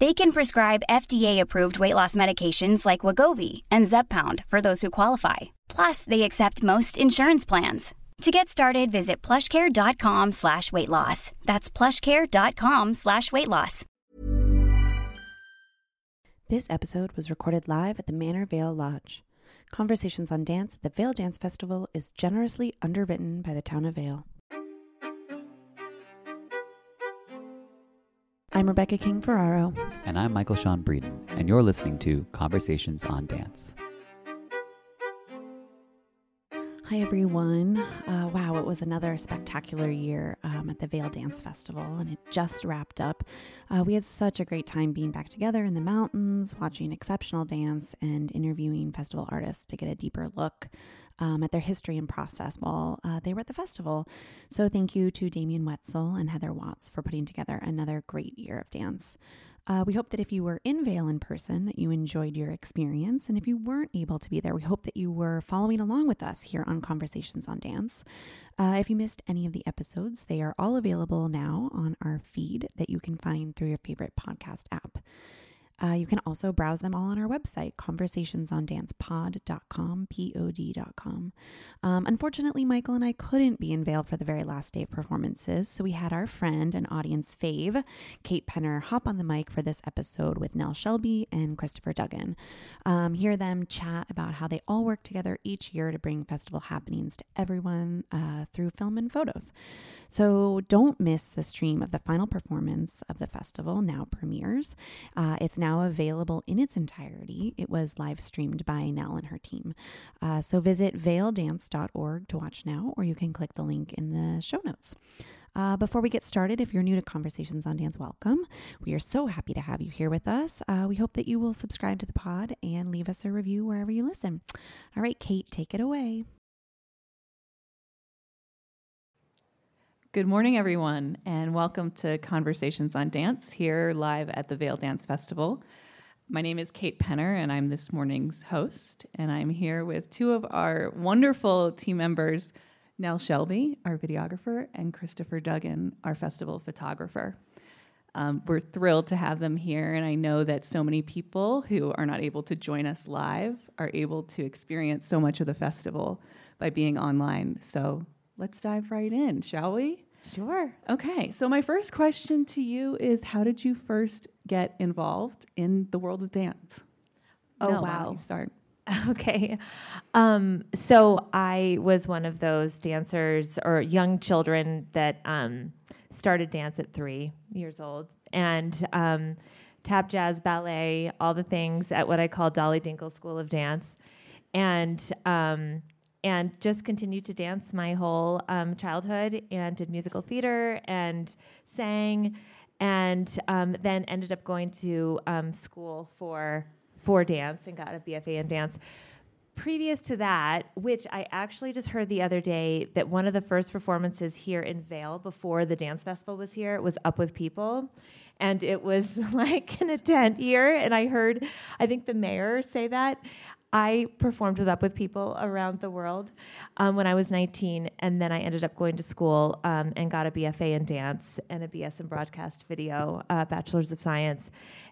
They can prescribe FDA-approved weight loss medications like Wegovy and Zepbound for those who qualify. Plus, they accept most insurance plans. To get started, visit plushcare.com slash weight loss. That's plushcare.com slash weight loss. This episode was recorded live at the Manor Vail Lodge. Conversations on Dance at the Vail Dance Festival is generously underwritten by the town of Vail. I'm Rebecca King Ferraro. And I'm Michael Sean Breeden, and you're listening to Conversations on Dance. Hi, everyone. Uh, wow, it was another spectacular year um, at the Vail Dance Festival, and it just wrapped up. Uh, we had such a great time being back together in the mountains, watching exceptional dance, and interviewing festival artists to get a deeper look um, at their history and process while uh, they were at the festival. So, thank you to Damian Woetzel and Heather Watts for putting together another great year of dance. Uh, we hope that if you were in Vail in person, that you enjoyed your experience. And if you weren't able to be there, we hope that you were following along with us here on Conversations on Dance. Uh, if you missed any of the episodes, they are all available now on our feed that you can find through your favorite podcast app. Uh, you can also browse them all on our website, conversationsondancepod.com, P-O-D.com. Um, unfortunately, Michael and I couldn't be in Vail for the very last day of performances, so we had our friend and audience fave, Kate Penner, hop on the mic for this episode with Nel Shelby and Christopher Duggan. Um, hear them chat about how they all work together each year to bring festival happenings to everyone uh, through film and photos. So don't miss the stream of the final performance of the festival, now premieres. Uh, it's now available in its entirety. It was live streamed by Nel and her team. Uh, so visit vaildance.org to watch now, or you can click the link in the show notes. Uh, before we get started, if you're new to Conversations on Dance, welcome. We are so happy to have you here with us. Uh, we hope that you will subscribe to the pod and leave us a review wherever you listen. All right, Kate, take it away. Good morning, everyone, and welcome to Conversations on Dance here live at the Vail Dance Festival. My name is Kate Penner, and I'm this morning's host. And I'm here with two of our wonderful team members, Nel Shelby, our videographer, and Christopher Duggan, our festival photographer. Um, we're thrilled to have them here, and I know that so many people who are not able to join us live are able to experience so much of the festival by being online. So let's dive right in, shall we? Sure. Okay, so my first question to you is How did you first get involved in the world of dance? Oh, Nel, wow. start. Okay. Um, so I was one of those dancers or young children that um, started dance at three years old and um, tap, jazz, ballet, all the things at what I call Dolly Dinkle School of Dance. And um, and just continued to dance my whole um, childhood and did musical theater and sang and um, then ended up going to um, school for for dance and got a BFA in dance. Previous to that, which I actually just heard the other day, that one of the first performances here in Vail before the dance festival was here was Up with People, and it was like in a tent year. And I heard, I think the mayor say that. I performed with Up with people around the world um, when I was 19, and then I ended up going to school um, and got a BFA in dance and a BS in broadcast video, uh, bachelor's of science,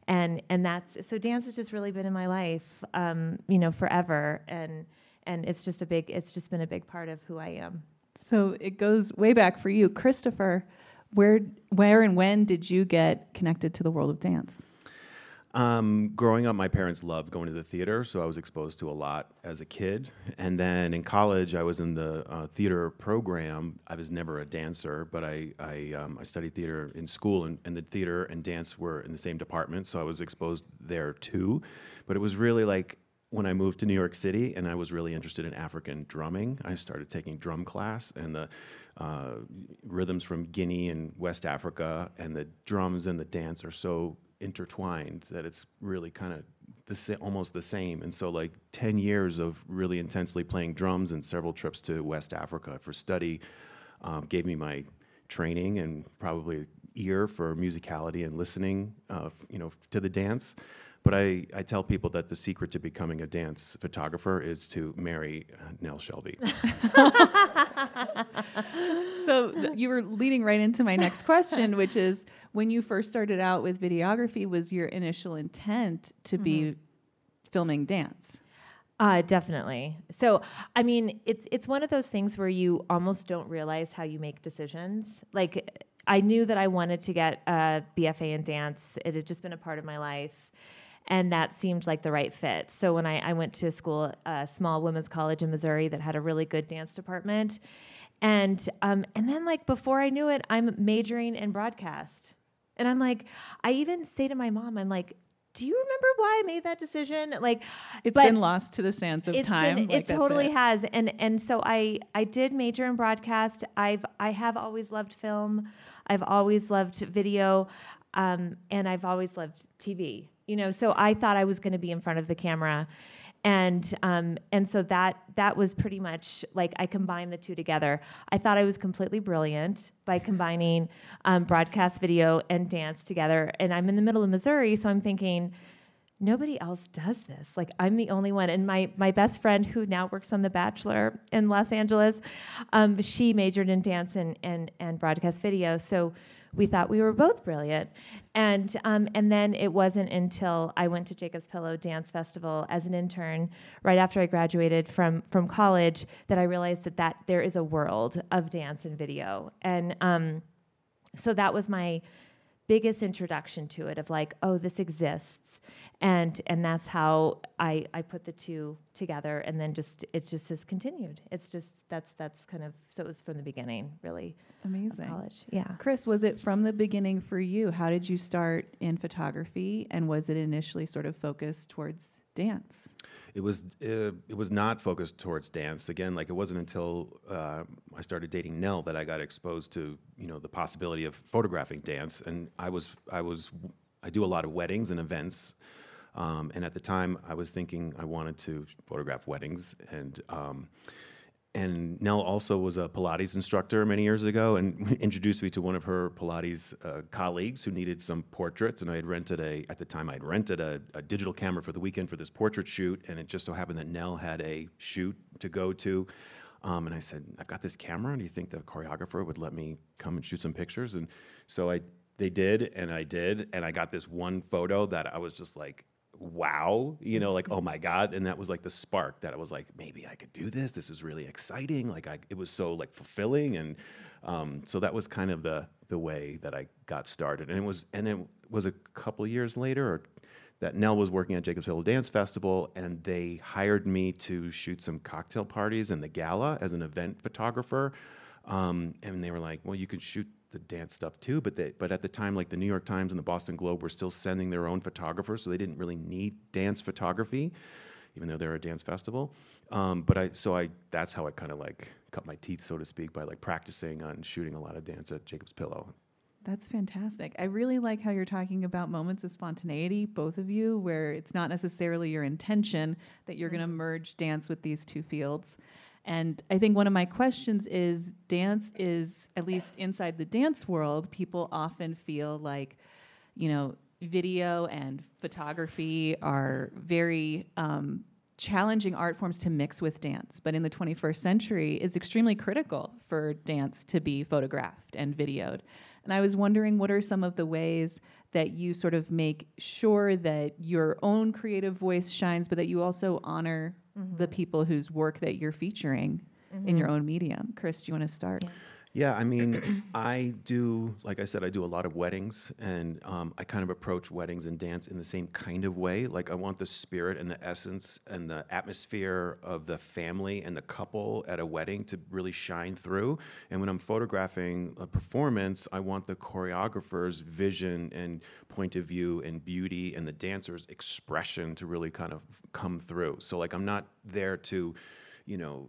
and and that's so dance has just really been in my life, um, you know, forever, and and it's just a big, it's just been a big part of who I am. So it goes way back for you, Christopher. Where, where, and when did you get connected to the world of dance? Um, growing up, my parents loved going to the theater, so I was exposed to a lot as a kid. And then in college, I was in the uh, theater program. I was never a dancer, but I I, um, I studied theater in school, and, and the theater and dance were in the same department, so I was exposed there too. But it was really like when I moved to New York City, and I was really interested in African drumming. I started taking drum class, and the uh, rhythms from Guinea and West Africa, and the drums and the dance are so intertwined that it's really kind of the almost the same. And so, like 10 years of really intensely playing drums and several trips to West Africa for study um, gave me my training and probably ear for musicality and listening, uh, you know, to the dance. But I, I tell people that the secret to becoming a dance photographer is to marry uh, Nel Shelby. so th- you were leading right into my next question, which is when you first started out with videography, was your initial intent to be Mm-hmm. filming dance? Uh, definitely. So, I mean, it's it's one of those things where you almost don't realize how you make decisions. Like, I knew that I wanted to get a BFA in dance. It had just been a part of my life, and that seemed like the right fit. So when I, I went to school, a small women's college in Missouri that had a really good dance department, and um, and then like before I knew it, I'm majoring in broadcast, and I'm like, I even say to my mom, I'm like. Do you remember why I made that decision? Like, it's been lost to the sands of time. been- like, it totally it. has, and and so I I did major in broadcast. I've I have always loved film. I've always loved video, um, and I've always loved TV. You know, so I thought I was going to be in front of the camera, and um, and so that that was pretty much like I combined the two together. I thought I was completely brilliant by combining um, broadcast video and dance together. And I'm in the middle of Missouri, so I'm thinking nobody else does this. Like I'm the only one. And my my best friend who now works on The Bachelor in Los Angeles, um, she majored in dance and and and broadcast video. So we thought we were both brilliant. And um, and then it wasn't until I went to Jacob's Pillow Dance Festival as an intern right after I graduated from from college that I realized that that there is a world of dance and video. And um, so that was my biggest introduction to it of like oh this exists and and that's how I I put the two together and then just it just has continued it's just that's that's kind of so it was from the beginning really Amazing. college yeah Chris, was it from the beginning for you? How did you start in photography, and was it initially sort of focused towards dance? It was uh, it was not focused towards dance. Again, like it wasn't until uh, I started dating Nel that I got exposed to you know the possibility of photographing dance. And I was I was I do a lot of weddings and events. Um, and at the time, I was thinking I wanted to photograph weddings, and um, and Nel also was a Pilates instructor many years ago, and introduced me to one of her Pilates uh, colleagues who needed some portraits. And I had rented a at the time I'd rented a, a digital camera for the weekend for this portrait shoot, and it just so happened that Nel had a shoot to go to. Um, and I said, I've got this camera. Do you think the choreographer would let me come and shoot some pictures? And so I, they did, and I did, and I got this one photo that I was just like, wow, you know, like oh my god, and that was like the spark that I was like, maybe I could do this. This is really exciting. Like I, it was so like fulfilling, and um, so that was kind of the the way that I got started. And it was, and it was a couple of years later, or that Nel was working at Jacob's Pillow Dance Festival, and they hired me to shoot some cocktail parties and the gala as an event photographer. Um, and they were like, "Well, you can shoot the dance stuff too." But they, but at the time, like the New York Times and the Boston Globe were still sending their own photographers, so they didn't really need dance photography, even though they're a dance festival. Um, but I, so I, that's how I kind of like cut my teeth, so to speak, by like practicing on shooting a lot of dance at Jacob's Pillow. That's fantastic. I really like how you're talking about moments of spontaneity, both of you, where it's not necessarily your intention that you're going to merge dance with these two fields. And I think one of my questions is dance is, at least inside the dance world, people often feel like, you know, video and photography are very um, challenging art forms to mix with dance. But in the 21st century, it's extremely critical for dance to be photographed and videoed. And I was wondering what are some of the ways that you sort of make sure that your own creative voice shines, but that you also honor Mm-hmm. the people whose work that you're featuring in your own medium? Chris, do you want to start? Yeah, I mean, I do, like I said, I do a lot of weddings, and um, I kind of approach weddings and dance in the same kind of way. Like, I want the spirit and the essence and the atmosphere of the family and the couple at a wedding to really shine through. And when I'm photographing a performance, I want the choreographer's vision and point of view and beauty and the dancer's expression to really kind of come through. So, like, I'm not there to, you know,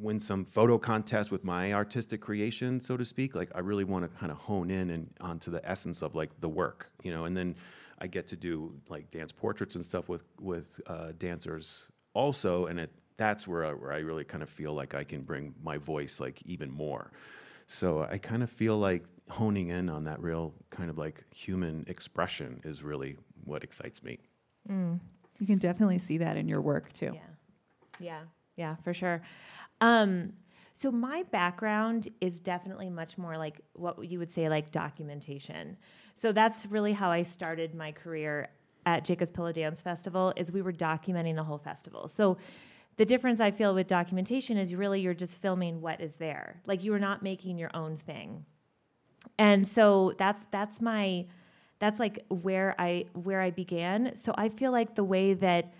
win some photo contest with my artistic creation, so to speak. Like I really want to kind of hone in and onto the essence of like the work, you know. And then I get to do like dance portraits and stuff with with uh, dancers also, and it that's where I, where I really kind of feel like I can bring my voice like even more. So I kind of feel like honing in on that real kind of like human expression is really what excites me. You can definitely see that in your work too. Yeah. Yeah. Yeah, for sure. Um, so my background is definitely much more like what you would say like documentation. So that's really how I started my career at Jacob's Pillow Dance Festival is we were documenting the whole festival. So the difference I feel with documentation is really you're just filming what is there. Like you are not making your own thing. And so that's that's my that's like where I where I began. So I feel like the way that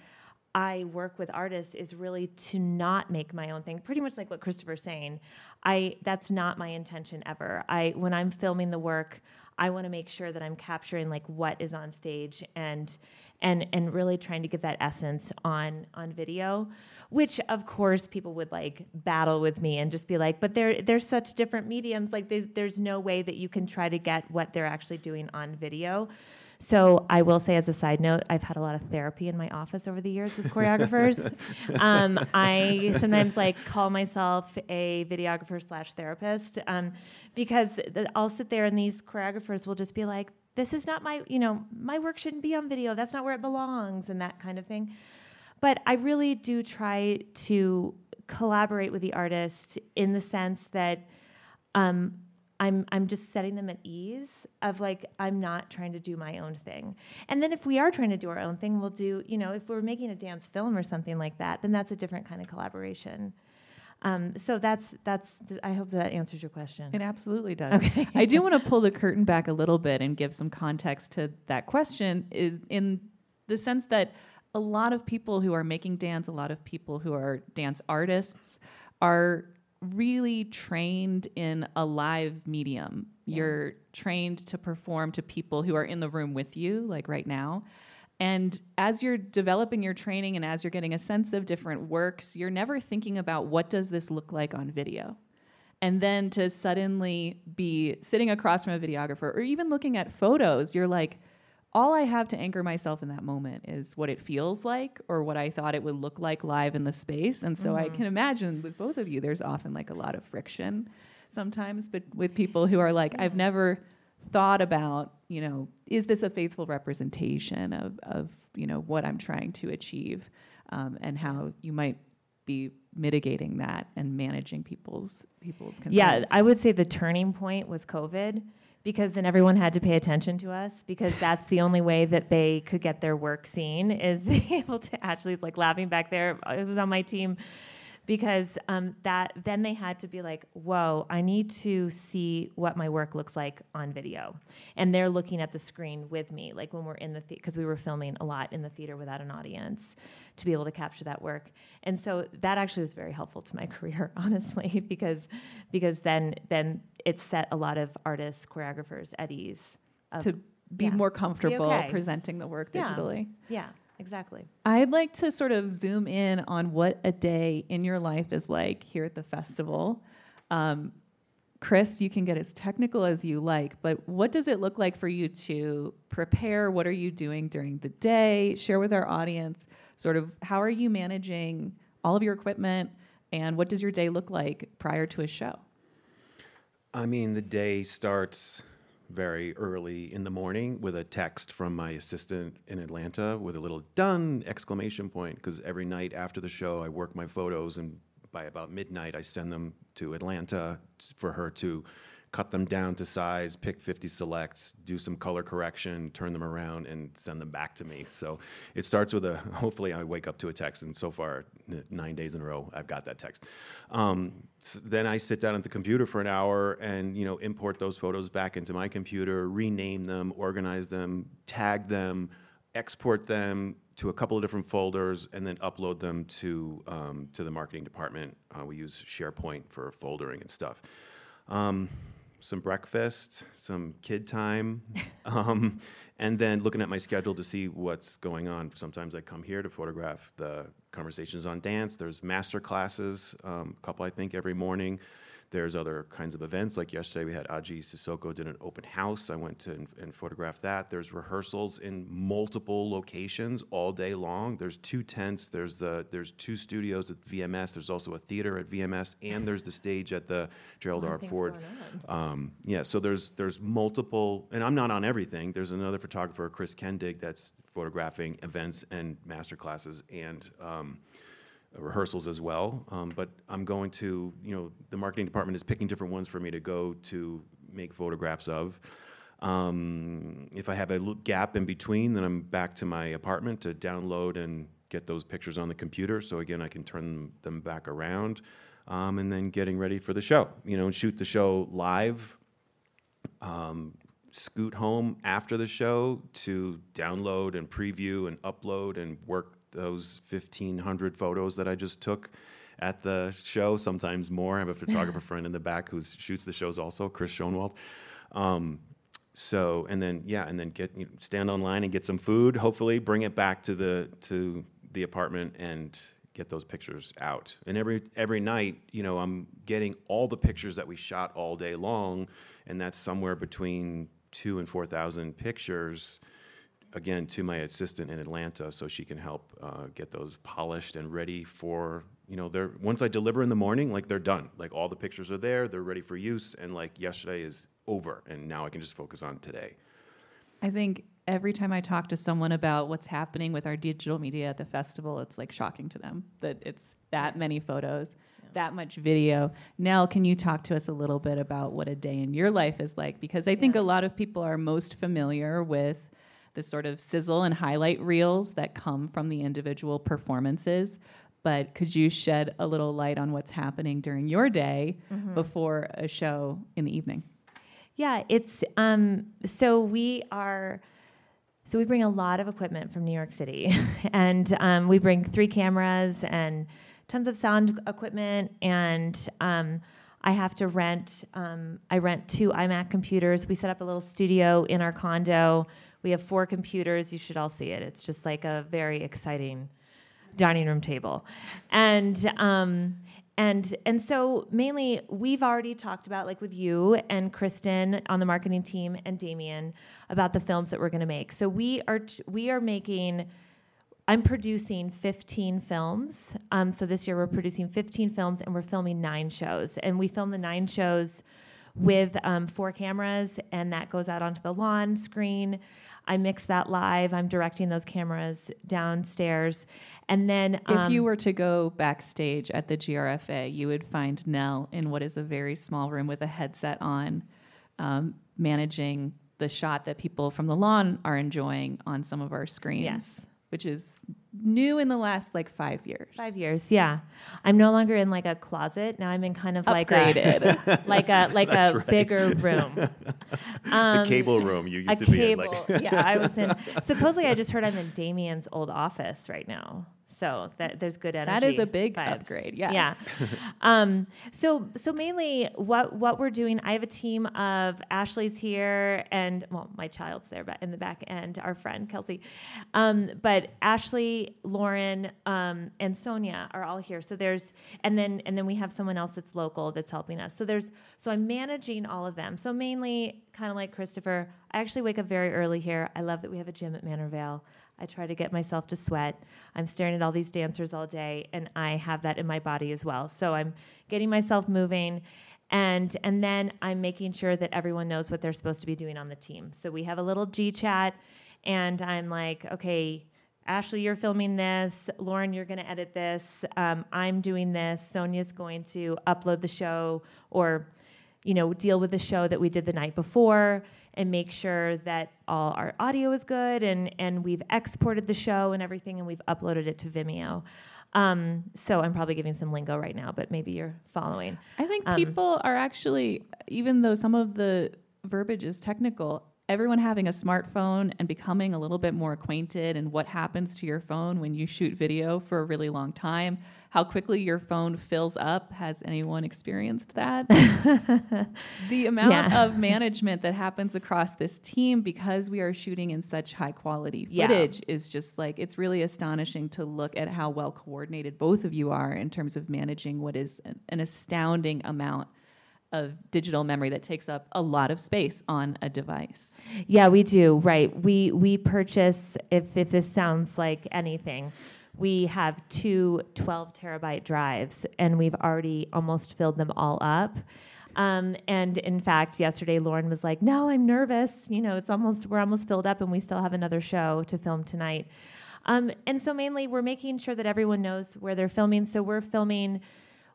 I work with artists is really to not make my own thing. Pretty much like what Christopher's saying. I that's not my intention ever. I when I'm filming the work, I want to make sure that I'm capturing like what is on stage and and and really trying to give that essence on on video which of course people would like battle with me and just be like but they're they're such different mediums like they, there's no way that you can try to get what they're actually doing on video so I will say, as a side note, I've had a lot of therapy in my office over the years with choreographers. um, I sometimes like call myself a videographer slash therapist um, because I'll sit there and these choreographers will just be like, "This is not my, you know, my work shouldn't be on video. That's not where it belongs," and that kind of thing. But I really do try to collaborate with the artist in the sense that. Um, I'm I'm just setting them at ease of like I'm not trying to do my own thing. And then if we are trying to do our own thing, we'll do, you know, if we're making a dance film or something like that, then that's a different kind of collaboration. Um, so that's that's I hope that answers your question. It absolutely does. Okay. I do want to pull the curtain back a little bit and give some context to that question is in the sense that a lot of people who are making dance, a lot of people who are dance artists are really trained in a live medium. You're trained to perform to people who are in the room with you, like right now. And as you're developing your training and as you're getting a sense of different works, you're never thinking about what does this look like on video? And then to suddenly be sitting across from a videographer or even looking at photos, you're like, all I have to anchor myself in that moment is what it feels like or what I thought it would look like live in the space. And so I can imagine with both of you, there's often like a lot of friction sometimes, but with people who are like, I've never thought about, you know, is this a faithful representation of, of you know, what I'm trying to achieve um, and how you might be mitigating that and managing people's people's concerns. Yeah, I would say the turning point was COVID because then everyone had to pay attention to us because that's the only way that they could get their work seen is able to actually like laughing back there. It was on my team because um, that then they had to be like, whoa, I need to see what my work looks like on video, and they're looking at the screen with me, like when we're in the theater, because we were filming a lot in the theater without an audience to be able to capture that work, and so that actually was very helpful to my career, honestly, because because then then it set a lot of artists, choreographers at ease of, to be yeah, more be comfortable okay. presenting the work digitally. Yeah. digitally. Yeah, exactly. I'd like to sort of zoom in on what a day in your life is like here at the festival. Um, Chris, you can get as technical as you like, but what does it look like for you to prepare? What are you doing during the day? Share with our audience sort of how are you managing all of your equipment and what does your day look like prior to a show? I mean, the day starts very early in the morning with a text from my assistant in Atlanta with a little done exclamation point because every night after the show I work my photos and by about midnight I send them to Atlanta for her to cut them down to size, pick 50 selects, do some color correction, turn them around, and send them back to me. So it starts with a hopefully I wake up to a text, and so far, nine days in a row, I've got that text. Um, s- then I sit down at the computer for an hour and you know import those photos back into my computer, rename them, organize them, tag them, export them to a couple of different folders, and then upload them to um, to the marketing department. Uh, we use SharePoint for foldering and stuff. Um, some breakfast, some kid time, um, and then looking at my schedule to see what's going on. Sometimes I come here to photograph the conversations on dance. There's master classes, um, a couple I think every morning. There's other kinds of events. Like yesterday, we had Aji Sissoko did an open house. I went to and, and photographed that. There's rehearsals in multiple locations all day long. There's two tents. There's the there's two studios at VMS. There's also a theater at VMS, and there's the stage at the Gerald R. Ford. Um, yeah, so there's there's multiple, and I'm not on everything. There's another photographer, Chris Kendig, that's photographing events and master classes and. Um, rehearsals as well. Um, but I'm going to, you know, the marketing department is picking different ones for me to go to make photographs of. Um, if I have a gap in between, then I'm back to my apartment to download and get those pictures on the computer. So again, I can turn them, them back around. Um, and then getting ready for the show, you know, and shoot the show live. Um, scoot home after the show to download and preview and upload and work those 1,500 photos that I just took at the show, sometimes more. I have a photographer friend in the back who shoots the shows also, Chris Schoenwald. Um, so, and then yeah, and then get you know, stand online and get some food. Hopefully, bring it back to the to the apartment and get those pictures out. And every every night, you know, I'm getting all the pictures that we shot all day long, and that's somewhere between two and four thousand pictures again to my assistant in Atlanta so she can help uh, get those polished and ready for you know they're once I deliver in the morning like they're done like all the pictures are there they're ready for use and like yesterday is over and now I can just focus on today. I think every time I talk to someone about what's happening with our digital media at the festival, it's like shocking to them that it's that many photos, that much video. Nel, can you talk to us a little bit about what a day in your life is like? Because I think a lot of people are most familiar with the sort of sizzle and highlight reels that come from the individual performances. But could you shed a little light on what's happening during your day before a show in the evening? Yeah, it's um, so we are. So we bring a lot of equipment from New York City, and um, we bring three cameras and tons of sound equipment, and um, I have to rent. Um, I rent two iMac computers. We set up a little studio in our condo. We have four computers. You should all see it. It's just like a very exciting dining room table, and um, and and so mainly we've already talked about like with you and Kristen on the marketing team and Damian about the films that we're going to make. So we are we are making. I'm producing 15 films. Um, so this year we're producing 15 films and we're filming nine shows. And we film the nine shows with um, four cameras, and that goes out onto the lawn screen. I mix that live. I'm directing those cameras downstairs, and then If you um, were to go backstage at the GRFA, you would find Nel in what is a very small room with a headset on, um, managing the shot that people from the lawn are enjoying on some of our screens. Yes. Which is new in the last like five years. Five years, yeah. I'm no longer in like a closet. Now I'm in kind of like a Upgraded. like a like That's a right. bigger room. the um, cable room you used a to be cable. in like yeah, I was in. Supposedly, I just heard I'm in Damian's old office right now. So that there's good energy. That is a big vibes. upgrade, yes. Yeah. um, so so mainly what what we're doing. I have a team of Ashley's here, and well, my child's there, but in the back end, our friend Kelsey. Um, but Ashley, Lauren, um, and Sonia are all here. So there's and then and then we have someone else that's local that's helping us. So there's so I'm managing all of them. So mainly kind of like Christopher, I actually wake up very early here. I love that we have a gym at Manor Vail. I try to get myself to sweat. I'm staring at all these dancers all day, and I have that in my body as well. So I'm getting myself moving. and and then I'm making sure that everyone knows what they're supposed to be doing on the team. So we have a little G chat, and I'm like, okay. Ashley, you're filming this. Lauren, you're going to edit this. Um, I'm doing this. Sonia's going to upload the show or, you know, deal with the show that we did the night before and make sure that all our audio is good and, and we've exported the show and everything and we've uploaded it to Vimeo. Um, so I'm probably giving some lingo right now, but maybe you're following. I think Um, people are actually, even though some of the verbiage is technical, everyone having a smartphone and becoming a little bit more acquainted and what happens to your phone when you shoot video for a really long time, how quickly your phone fills up. Has anyone experienced that? the amount Yeah. of management that happens across this team because we are shooting in such high quality Yeah. footage is just like it's really astonishing to look at how well coordinated both of you are in terms of managing what is an, an astounding amount of digital memory that takes up a lot of space on a device. Yeah, we do. Right. We we purchase if if this sounds like anything, we have two 12 terabyte drives and we've already almost filled them all up. Um, and in fact, yesterday Lauren was like, "No, I'm nervous. You know, it's almost we're almost filled up, and we still have another show to film tonight." Um, and so mainly, we're making sure that everyone knows where they're filming. So we're filming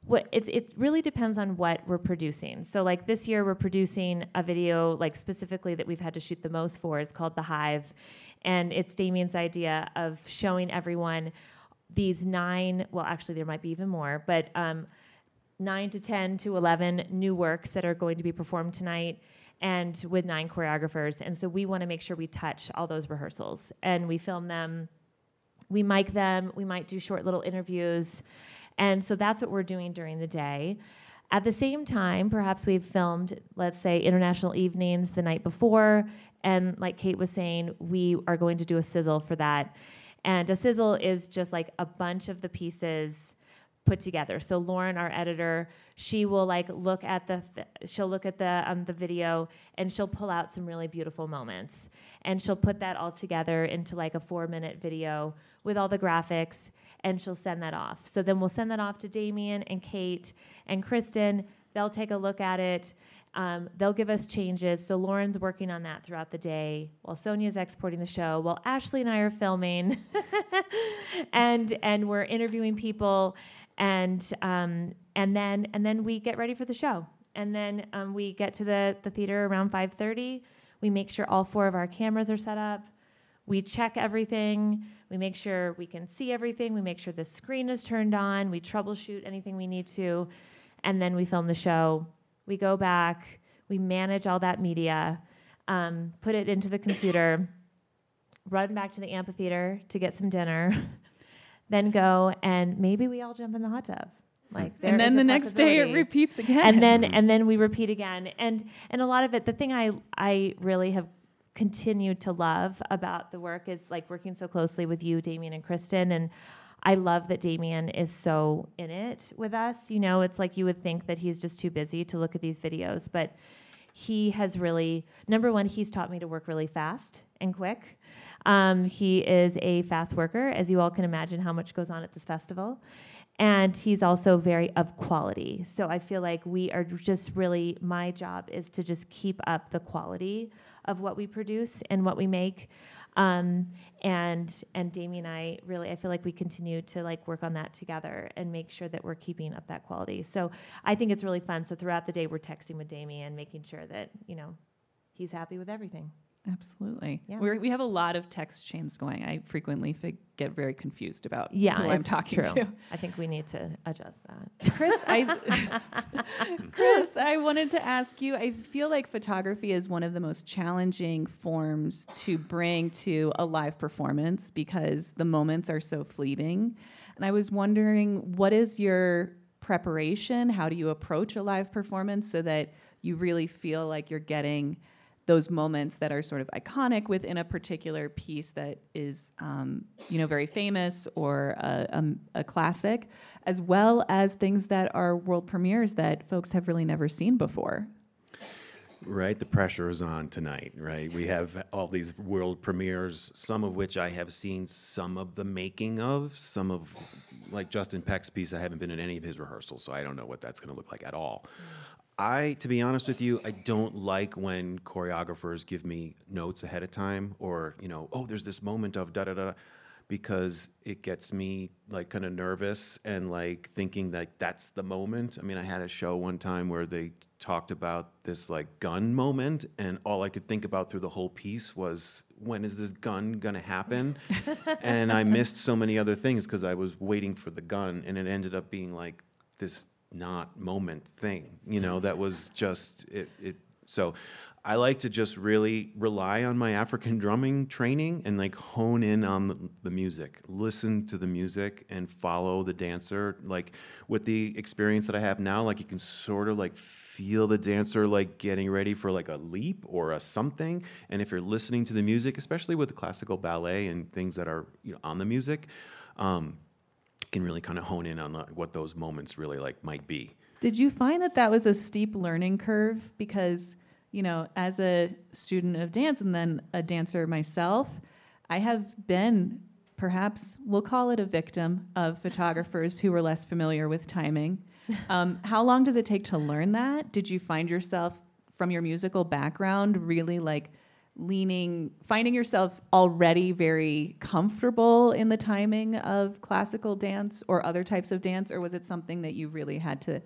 what it, it really depends on what we're producing. So like this year we're producing a video like specifically that we've had to shoot the most for is called The Hive. And it's Damian's idea of showing everyone these nine, well actually there might be even more, but um, nine to 10 to 11 new works that are going to be performed tonight and with nine choreographers. And so we want to make sure we touch all those rehearsals and we film them we mic them, we might do short little interviews. And so that's what we're doing during the day. At the same time, perhaps we've filmed, let's say, international evenings the night before. And like Kate was saying, we are going to do a sizzle for that. And a sizzle is just like a bunch of the pieces put together. So Lauren, our editor, she will like look at the she'll look at the um, the video and she'll pull out some really beautiful moments, and she'll put that all together into like a four minute video with all the graphics, and she'll send that off. So then we'll send that off to Damian and Kate and Kristen. They'll take a look at it. Um, they'll give us changes. So Lauren's working on that throughout the day while Sonia's exporting the show, while Ashley and I are filming, and and we're interviewing people, and um, and then and then we get ready for the show, and then um, we get to the the theater around 5:30. We make sure all four of our cameras are set up. We check everything. We make sure we can see everything. We make sure the screen is turned on. We troubleshoot anything we need to, and then we film the show. We go back. We manage all that media, um, put it into the computer, run back to the amphitheater to get some dinner, then go and maybe we all jump in the hot tub. Like there and then the next day it repeats again. and then and then we repeat again and and a lot of it the thing i i really have continued to love about the work is like working so closely with you damian and kristen and i love that damian is so in it with us. You know it's like you would think that he's just too busy to look at these videos but he has really number one he's taught me to work really fast and quick. Um, he is a fast worker as you all can imagine how much goes on at this festival. And he's also very of quality. So I feel like we are just really my job is to just keep up the quality of what we produce and what we make. Um, and and Damian and I really I feel like we continue to like work on that together and make sure that we're keeping up that quality. So I think it's really fun. So throughout the day we're texting with Damian, making sure that you know he's happy with everything. Absolutely. Yeah. We're, we have a lot of text chains going. I frequently fig- get very confused about Yeah, who I'm talking true. to. I think we need to adjust that. Chris, I Chris, I wanted to ask you. I feel like photography is one of the most challenging forms to bring to a live performance because the moments are so fleeting. And I was wondering, what is your preparation? How do you approach a live performance so that you really feel like you're getting those moments that are sort of iconic within a particular piece that is, um, you know, very famous or a, um, a classic, as well as things that are world premieres that folks have really never seen before. Right, the pressure is on tonight, right? We have all these world premieres, some of which I have seen some of the making of, some of, like Justin Peck's piece, I haven't been in any of his rehearsals, so I don't know what that's going to look like at all. I, to be honest with you, I don't like when choreographers give me notes ahead of time or, you know, oh, there's this moment of da da da, because it gets me like kind of nervous and like thinking that that's the moment. I mean, I had a show one time where they talked about this like gun moment, and all I could think about through the whole piece was when is this gun gonna happen? and I missed so many other things because I was waiting for the gun, and it ended up being like this not moment thing, you know, that was just it. it so I like to just really rely on my African drumming training and like hone in on the, music, listen to the music and follow the dancer. Like with the experience that I have now, like you can sort of like feel the dancer like getting ready for like a leap or a something. And if you're listening to the music, especially with the classical ballet and things that are you know, on the music, um, can really kind of hone in on what those moments really like might be. Did you find that that was a steep learning curve because? you know, as a student of dance and then a dancer myself, I have been perhaps we'll call it a victim of photographers who were less familiar with timing. Um, how long does it take to learn that? Did you find yourself from your musical background really like leaning, finding yourself already very comfortable in the timing of classical dance or other types of dance, or was it something that you really had to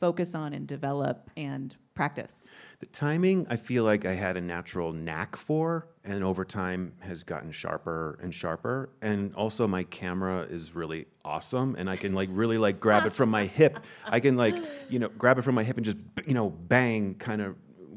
focus on and develop and practice? The timing, I feel like I had a natural knack for, and over time has gotten sharper and sharper. And also, my camera is really awesome, and I can like really like grab it from my hip. I can like you know grab it from my hip and just you know bang kind of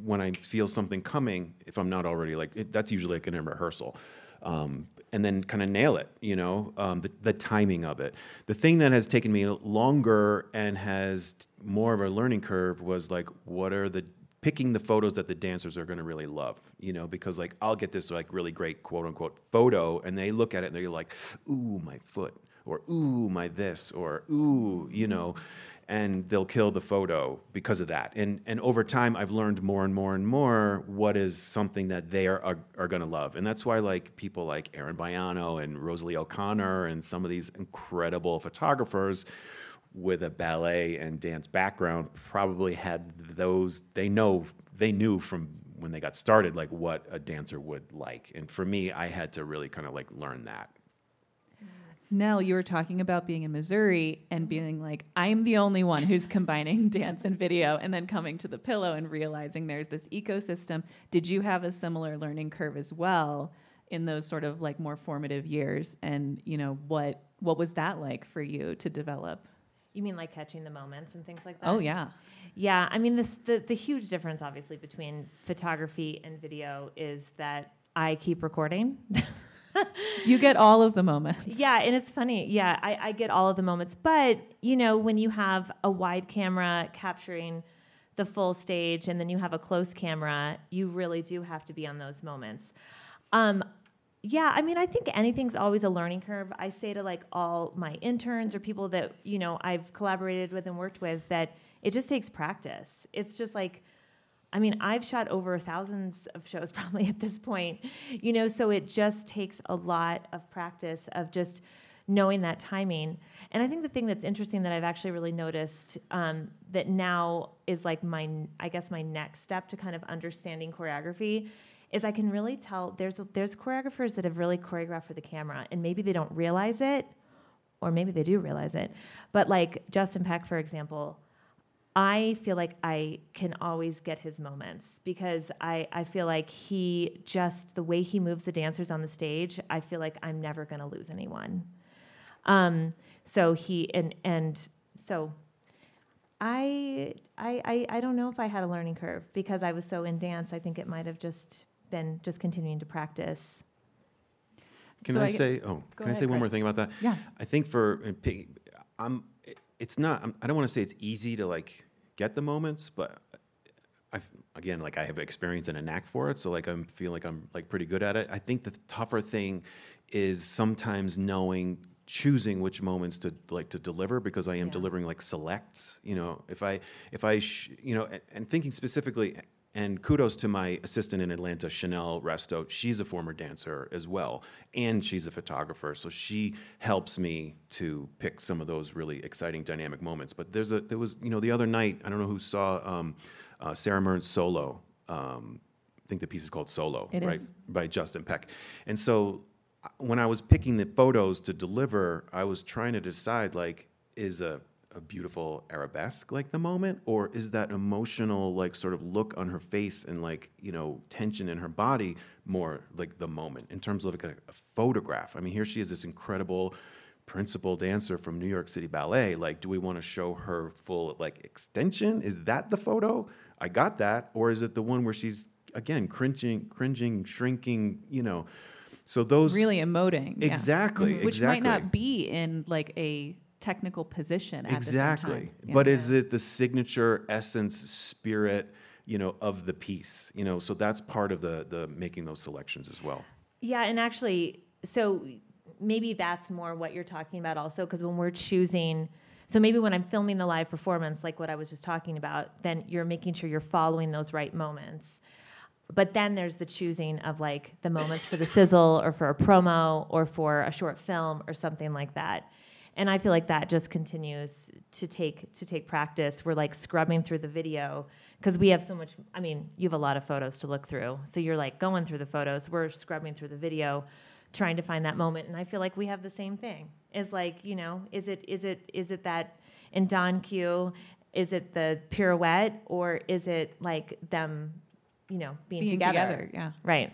when I feel something coming. If I'm not already like it, that's usually like in a rehearsal. Um, and then kind of nail it, you know, um, the, the, timing of it. The thing that has taken me longer and has more of a learning curve was like, what are the picking the photos that the dancers are going to really love, you know, because like I'll get this like really great quote unquote photo and they look at it and they're like, ooh, my foot, or ooh, my this, or ooh, you know, and they'll kill the photo because of that. And and over time, I've learned more and more and more what is something that they are are, are going to love, and that's why like people like Erin Baiano and Rosalie O'Connor and some of these incredible photographers with a ballet and dance background probably had those they know they knew from when they got started like what a dancer would like. And for me i had to really kind of like learn that Nel, you were talking about being in Missouri and being like, I'm the only one who's combining dance and video, and then coming to the pillow and realizing there's this ecosystem. Did you have a similar learning curve as well in those sort of like more formative years? And you know, what what was that like for you to develop? You mean like catching the moments and things like that? Oh yeah. Yeah, I mean this the the huge difference obviously between photography and video is that I keep recording. you get all of the moments. Yeah, and it's funny. Yeah, I, I get all of the moments. But, you know, when you have a wide camera capturing the full stage and then you have a close camera, you really do have to be on those moments. Um, yeah, I mean, I think anything's always a learning curve. I say to like all my interns or people that, you know, I've collaborated with and worked with that it just takes practice. It's just like, I mean, I've shot over thousands of shows probably at this point, you know, so it just takes a lot of practice of just knowing that timing. And I think the thing that's interesting that I've actually really noticed um, that now is like my, I guess, my next step to kind of understanding choreography is I can really tell there's there's choreographers that have really choreographed for the camera, and maybe they don't realize it, or maybe they do realize it. But like Justin Peck, for example, I feel like I can always get his moments because I, I feel like he just the way he moves the dancers on the stage, I feel like I'm never gonna lose anyone. Um, so he and and so I, I I I don't know if I had a learning curve because I was so in dance. I think it might have just been just continuing to practice. Can so I, I, say? Oh, can ahead, I say one Chris. more thing about that? Yeah. I think for I'm. It's not. I'm, I do not want to say it's easy to like get the moments, but uh, I again like I have experience and a knack for it, so like I'm feel like I'm like pretty good at it. I think the tougher thing is sometimes knowing choosing which moments to like to deliver because I am yeah. delivering like selects. You know, if I if I sh- you know and, and, thinking specifically And kudos to my assistant in Atlanta, Chanel Resto. She's a former dancer as well, and she's a photographer. So she helps me to pick some of those really exciting, dynamic moments. But there's a there was you know the other night I don't know who saw um, uh, Sara Mearns's solo. Um, I think the piece is called Solo, It right, is. by Justin Peck. And so uh, when I was picking the photos to deliver, I was trying to decide like, is a, a beautiful arabesque like the moment, or is that emotional like sort of look on her face and like you know tension in her body more like the moment in terms of like a, a photograph? I mean, here she is, this incredible principal dancer from New York City Ballet. Like, do we want to show her full like extension? Is that the photo? I got that, or is it the one where she's again cringing, cringing, shrinking? You know, so those really emoting. Exactly, Mhm. Which might not be in like a technical position at exactly. the same time. Yeah. But is it the signature essence, spirit? You know, of the piece. You know, so that's part of the the making those selections as well. Yeah, and actually, so maybe that's more what you're talking about also, because when we're choosing, so maybe when I'm filming the live performance, like what I was just talking about, then you're making sure you're following those right moments. But then there's the choosing of like the moments for the sizzle or for a promo or for a short film or something like that. And I feel like that just continues to take to take practice. We're like scrubbing through the video because we have so much I mean, you have a lot of photos to look through. So you're like going through the photos, we're scrubbing through the video trying to find that moment and I feel like we have the same thing. Is like, you know, is it is it is it that in Don Q is it the pirouette or is it like them, you know, being, being together? Yeah. Right.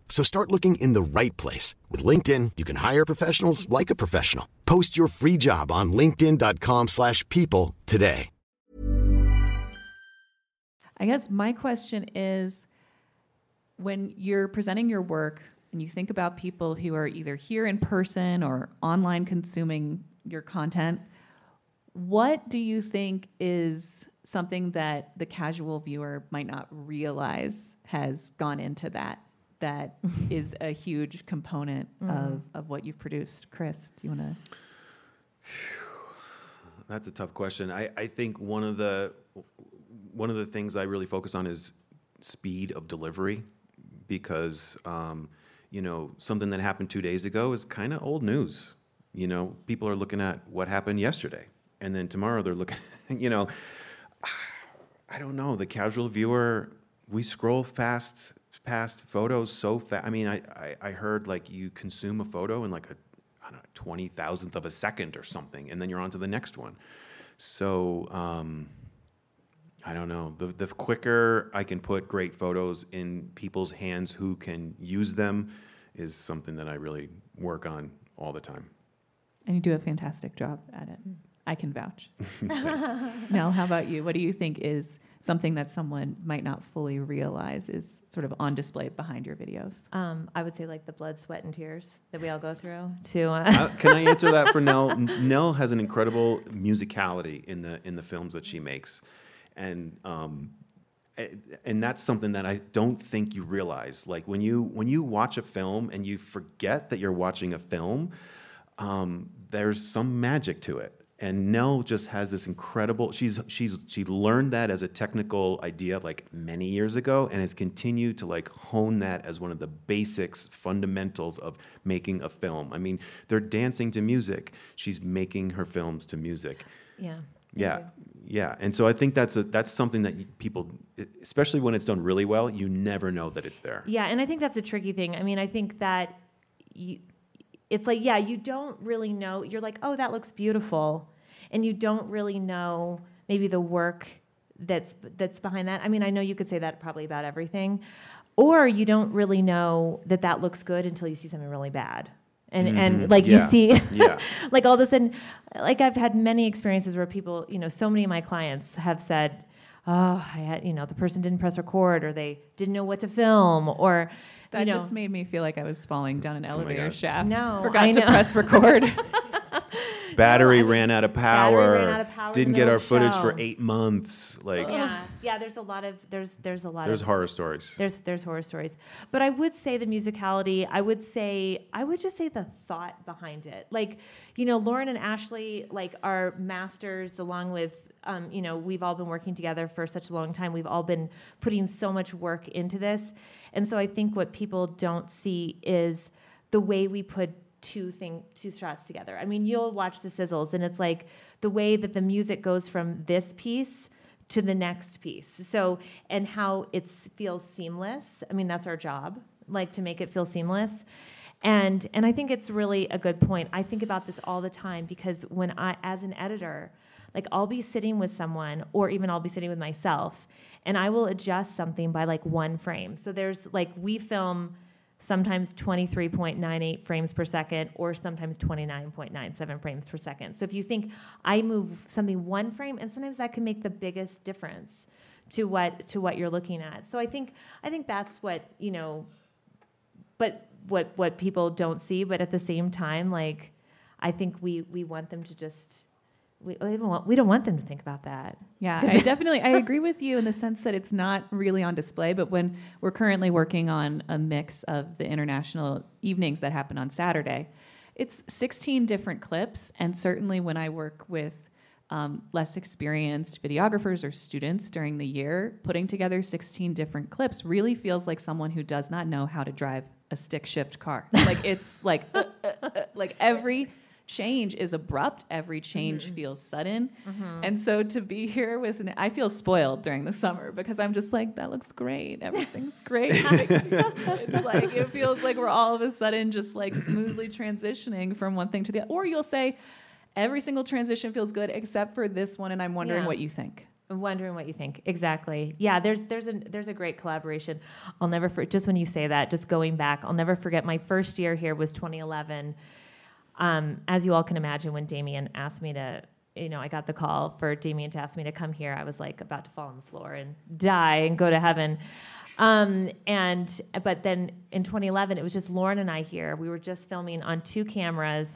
So start looking in the right place. With LinkedIn, you can hire professionals like a professional. Post your free job on linkedin.com slash people today. I guess my question is when you're presenting your work and you think about people who are either here in person or online consuming your content, what do you think is something that the casual viewer might not realize has gone into that? That is a huge component of, of what you've produced. Chris, do you want to? That's a tough question. I, I think one of the one of the things I really focus on is speed of delivery because um, you know something that happened two days ago is kind of old news. You know, people are looking at what happened yesterday, and then tomorrow they're looking. You know, I don't know. The casual viewer, we scroll fast past photos so fast. I mean, I, I I heard like you consume a photo in like a I don't know twenty thousandth of a second or something, and then you're on to the next one. So um, I don't know. The the quicker I can put great photos in people's hands who can use them is something that I really work on all the time. And you do a fantastic job at it. I can vouch. Nel, how about you? What do you think is something that someone might not fully realize is sort of on display behind your videos? Um, I would say like the blood, sweat, and tears that we all go through to. Uh, Uh, can I answer that for Nel? Nel has an incredible musicality in the in the films that she makes, and um, and that's something that I don't think you realize. Like when you when you watch a film and you forget that you're watching a film, um, there's some magic to it. And Nel just has this incredible. She's she's she learned that as a technical idea like many years ago, and has continued to like hone that as one of the basics, fundamentals of making a film. I mean, they're dancing to music. She's making her films to music. Yeah. Yeah, yeah, and so I think that's a that's something that people, especially when it's done really well, you never know that it's there. Yeah, and I think that's a tricky thing. I mean, I think that you, it's like, yeah, you don't really know. You're like, oh, that looks beautiful, and you don't really know maybe the work that's that's behind that. I mean, I know you could say that probably about everything, or you don't really know that that looks good until you see something really bad and Mhm. and like Yeah. you see Yeah. like all of a sudden like i've had many experiences where people you know so many of my clients have said oh i had you know the person didn't press record or they didn't know what to film or That you know just made me feel like I was falling down an elevator God. shaft. No, forgot I to press record. Battery ran out of power. ran out of power Didn't get our footage show. for eight months. Like yeah yeah there's a lot of there's there's a lot there's of horror stories. There's there's horror stories, but I would say the musicality. I would say I would just say the thought behind it. Like, you know, Lauren and Ashley like are masters, along with um, you know we've all been working together for such a long time. We've all been putting so much work into this, and so I think what people don't see is the way we put two thing two shots together. I mean, you'll watch the sizzles, and it's like the way that the music goes from this piece to the next piece. So, and how it feels seamless. I mean, that's our job, like to make it feel seamless. And and I think it's really a good point. I think about this all the time because when I as an editor, like I'll be sitting with someone or even I'll be sitting with myself and I will adjust something by like one frame. So there's like we film sometimes 23.98 frames per second or sometimes 29.97 frames per second. So if you think I move something one frame and sometimes that can make the biggest difference to what to what you're looking at. So I think I think that's what, you know, but what what people don't see, but at the same time like I think we we want them to just we, we don't want we don't want them to think about that. Yeah, I definitely I agree with you in the sense that it's not really on display, but when we're currently working on a mix of the international evenings that happen on Saturday, it's 16 different clips, and certainly when I work with um, less experienced videographers or students during the year, putting together 16 different clips really feels like someone who does not know how to drive a stick shift car. like it's like uh, uh, uh, like every change is abrupt every change mm-hmm. feels sudden mm-hmm. and so to be here with an, i feel spoiled during the summer because i'm just like that looks great everything's great it's like it feels like we're all of a sudden just like smoothly transitioning from one thing to the other or you'll say every single transition feels good except for this one and i'm wondering Yeah. what you think I'm wondering what you think. Exactly. Yeah, there's there's a there's a great collaboration. I'll never for, just when you say that, just going back, I'll never forget my first year here was 2011. Um, as you all can imagine, when Damian asked me to, you know, I got the call for Damian to ask me to come here. I was like about to fall on the floor and die and go to heaven. Um, and but then in 2011, it was just Lauren and I here. We were just filming on two cameras,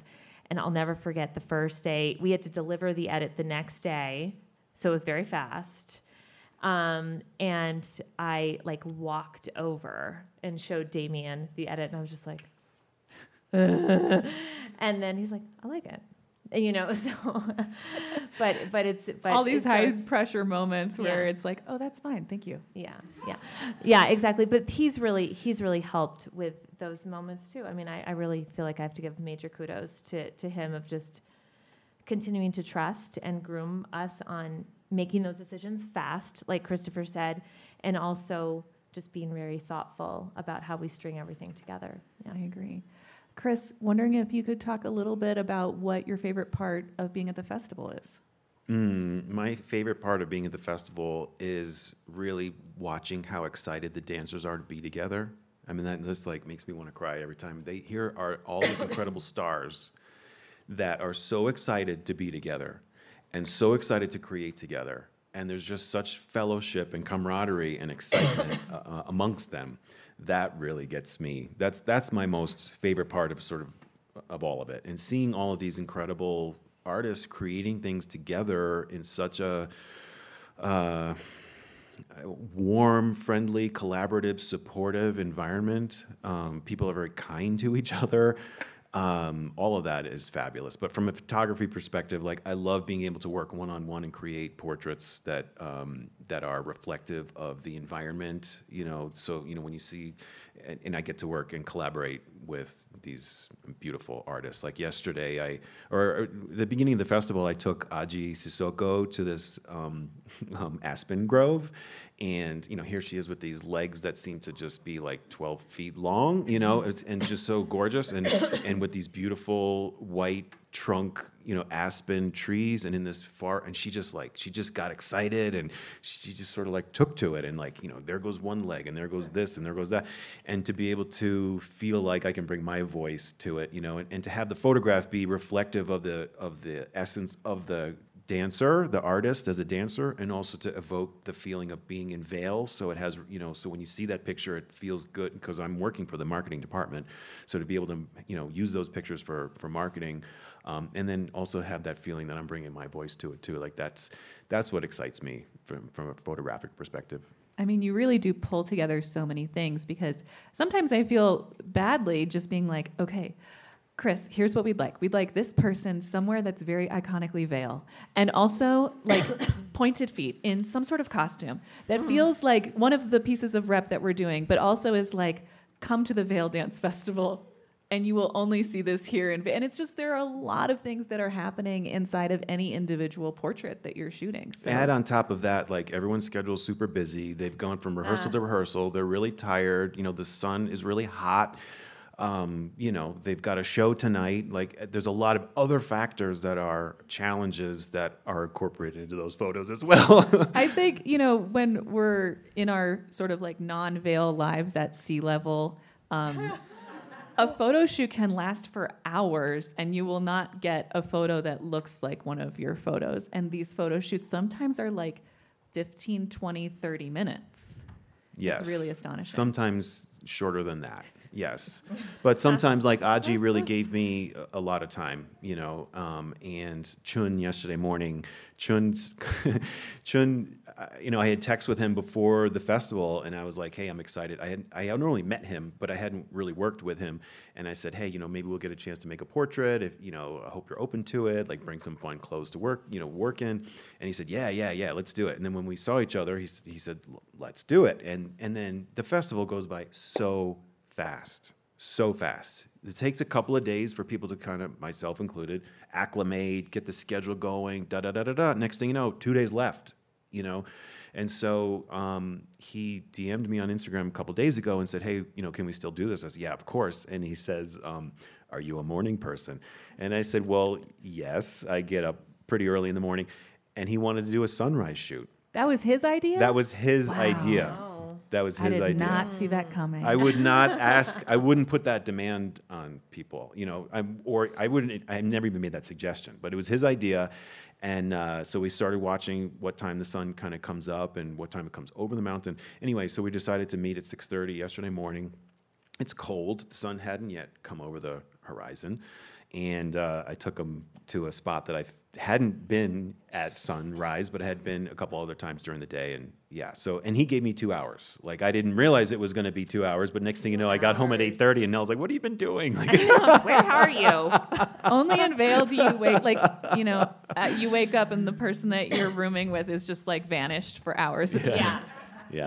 and I'll never forget the first day. We had to deliver the edit the next day, so it was very fast. Um, and I like walked over and showed Damian the edit, and I was just like, and then he's like, I like it. And, you know, so, but but it's but all these high pressure moments where Yeah. it's like oh that's fine thank you yeah, yeah, yeah, exactly. But he's really he's really helped with those moments too. I mean, I, I really feel like I have to give major kudos to to him of just continuing to trust and groom us on making those decisions fast, like Christopher said, and also just being very thoughtful about how we string everything together. Yeah. I agree. Chris, wondering if you could talk a little bit about what your favorite part of being at the festival is. Mm, my favorite part of being at the festival is really watching how excited the dancers are to be together. I mean, that just like makes me want to cry every time. They here are all these incredible stars that are so excited to be together and so excited to create together. And there's just such fellowship and camaraderie and excitement uh, uh, amongst them. That really gets me. That's that's my most favorite part of sort of of all of it. And seeing all of these incredible artists creating things together in such a uh, warm, friendly, collaborative, supportive environment. Um, people are very kind to each other. Um, all of that is fabulous. But from a photography perspective, like I love being able to work one on one and create portraits that um, that are reflective of the environment. You know, so you know when you see, and, and I get to work and collaborate with these beautiful artists. Like yesterday, I or, or the beginning of the festival, I took Adji Cissoko to this um, um, aspen grove, and you know here she is with these legs that seem to just be like 12 feet long you know mm-hmm. and just so gorgeous and and with these beautiful white trunk you know aspen trees and in this far and she just like she just got excited and she just sort of like took to it and like you know there goes one leg and there goes this and there goes that. And to be able to feel like i can bring my voice to it you know and, and to have the photograph be reflective of the of the essence of the dancer, the artist as a dancer, and also to evoke the feeling of being in Vail. So it has, you know, so when you see that picture, it feels good because I'm working for the marketing department. So to be able to, you know, use those pictures for for marketing, um, and then also have that feeling that I'm bringing my voice to it too. Like that's that's what excites me from from a photographic perspective. I mean, you really do pull together so many things because sometimes I feel badly just being like, okay, Chris, here's what we'd like. We'd like this person somewhere that's very iconically Vail, and also like pointed feet in some sort of costume that Hmm. feels like one of the pieces of rep that we're doing, but also is like, come to the Vail Dance Festival, and you will only see this here. In and it's just there are a lot of things that are happening inside of any individual portrait that you're shooting. So Add on top of that, like everyone's schedule's super busy. They've gone from rehearsal Ah. to rehearsal. They're really tired. You know, the sun is really hot. Um, you know, they've got a show tonight. Like, uh, there's a lot of other factors that are challenges that are incorporated into those photos as well. I think, you know, when we're in our sort of like non Vail lives at sea level, um, a photo shoot can last for hours and you will not get a photo that looks like one of your photos. And these photo shoots sometimes are like 15, 20, 30 minutes. yes, really astonishing. Sometimes shorter than that. Yes, but sometimes like Adji really gave me a, lot of time, you know. Um, and Chun yesterday morning, Chun's Chun, uh, you know, I had text with him before the festival, and I was like, "Hey, I'm excited." I had I had only met him, but I hadn't really worked with him, and I said, "Hey, you know, maybe we'll get a chance to make a portrait. If you know, I hope you're open to it. Like, bring some fun clothes to work, you know, work in." And he said, "Yeah, yeah, yeah, let's do it." And then when we saw each other, he he said, "Let's do it." And and then the festival goes by so fast, so fast. It takes a couple of days for people to kind of, myself included, acclimate, get the schedule going, da da da da da. Next thing you know, two days left, you know. And so um, he DM'd me on Instagram a couple days ago and said, "Hey, you know, can we still do this?" I said, "Yeah, of course." And he says, um, "Are you a morning person?" And I said, "Well, yes. I get up pretty early in the morning." And he wanted to do a sunrise shoot. That was his idea? That was his idea. That was his idea. I did idea. not see that coming. I would not ask. I wouldn't put that demand on people. You know, I, or I wouldn't. I never even made that suggestion. But it was his idea, and uh, so we started watching what time the sun kind of comes up and what time it comes over the mountain. Anyway, so we decided to meet at 6:30 yesterday morning. It's cold. The sun hadn't yet come over the horizon, and uh, I took him to a spot that I hadn't been at sunrise, but had been a couple other times during the day. And yeah, so and he gave me two hours. Like I didn't realize it was going to be two hours, but next thing you know, I got home at eight thirty, and Nel's like, "What have you been doing?" Like, Where are you? Only in Vail do you wake like you know uh, you wake up and the person that you're rooming with is just like vanished for hours. Yeah. Yeah,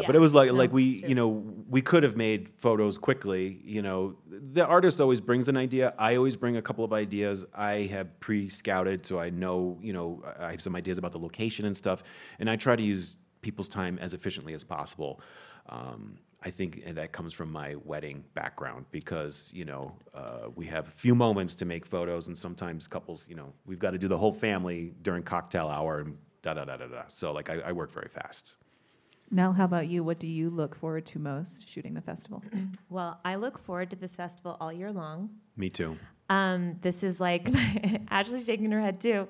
but it was like like we you know we could have made photos quickly. You know, the artist always brings an idea. I always bring a couple of ideas. I have pre-scouted, so I know you know I have some ideas about the location and stuff, and I try to use people's time as efficiently as possible. Um, I think that comes from my wedding background because you know uh, we have a few moments to make photos, and sometimes couples, you know, we've got to do the whole family during cocktail hour and da da da da da. So like I, I work very fast. Nel, how about you? What do you look forward to most shooting the festival? Well, I look forward to this festival all year long. Me too. Um, this is like Ashley's shaking her head too.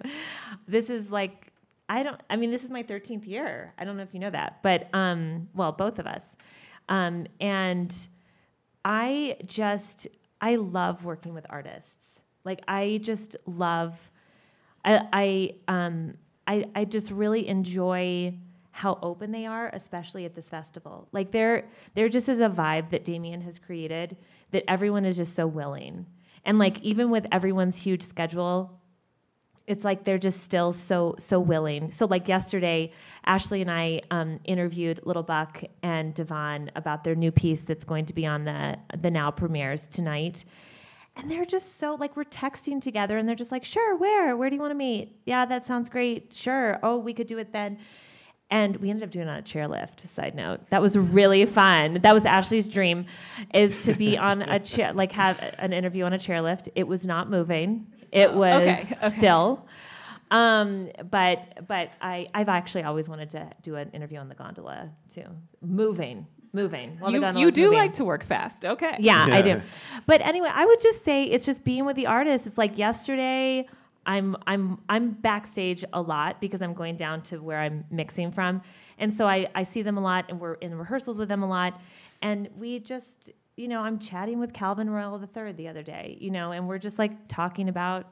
This is like I don't. I mean, this is my 13th year. I don't know if you know that, but um, well, both of us. Um, and I just I love working with artists. Like I just love. I I um I I just really enjoy how open they are, especially at this festival. Like there there just is a vibe that Damian has created that everyone is just so willing. And like even with everyone's huge schedule, it's like they're just still so so willing. So like yesterday, Ashley and I um, interviewed Little Buck and Devon about their new piece that's going to be on the the now premieres tonight. And they're just so like we're texting together and they're just like, sure, where? Where do you want to meet? Yeah, that sounds great. Sure. Oh, we could do it then. And we ended up doing it on a chairlift. Side note, that was really fun. That was Ashley's dream, is to be on a chair, like have an interview on a chairlift. It was not moving. It was Okay, okay. still. Um, but but I I've actually always wanted to do an interview on the gondola too. Moving, moving. While the you, you do moving. like to work fast. Okay. Yeah, I do. But anyway, I would just say it's just being with the artists. It's like yesterday, I'm I'm I'm backstage a lot because I'm going down to where I'm mixing from, and so I I see them a lot, and we're in rehearsals with them a lot, and we just you know I'm chatting with Calvin Royal III the other day, you know, and we're just like talking about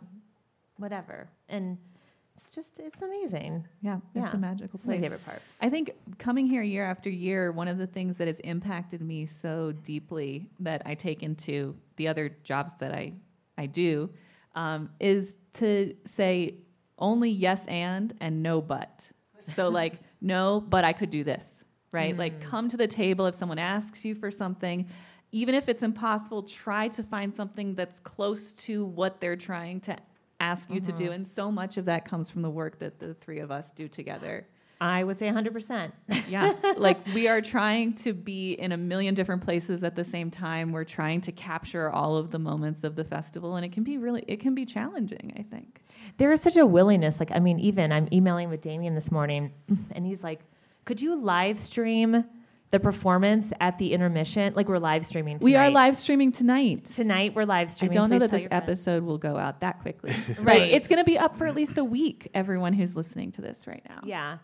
whatever, and it's just it's amazing. Yeah, it's Yeah. a magical It's my favorite part. I think coming here year after year, one of the things that has impacted me so deeply that I take into the other jobs that I I do um, is to say only yes and and no but. So like no, but I could do this, right? Like come to the table if someone asks you for something. Even if it's impossible, try to find something that's close to what they're trying to ask you to do. And so much of that comes from the work that the three of us do together. I would say 100%. Yeah. like we are trying to be in a million different places at the same time. We're trying to capture all of the moments of the festival and it can be really it can be challenging, I think. there is such a willingness. Like, I mean, even I'm emailing with Damian this morning, and he's like, "Could you live stream the performance at the intermission? Like, we're live streaming. Tonight. We are live streaming tonight. tonight. We're live streaming. I don't know that this your friends. episode will go out that quickly. Right. But it's going to be up for at least a week everyone who's listening to this right now. Yeah.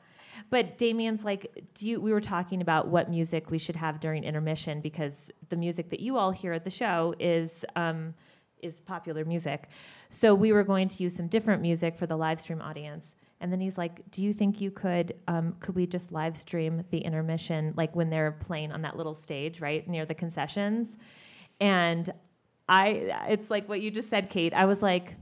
But Damian's like, do you? We were talking about what music we should have during intermission because the music that you all hear at the show is um, is popular music. So we were going to use some different music for the live stream audience. And then he's like, "Do you think you could? Um, could we just live stream the intermission, like when they're playing on that little stage, right near the concessions?" And I, it's like what you just said, Kate. I was like,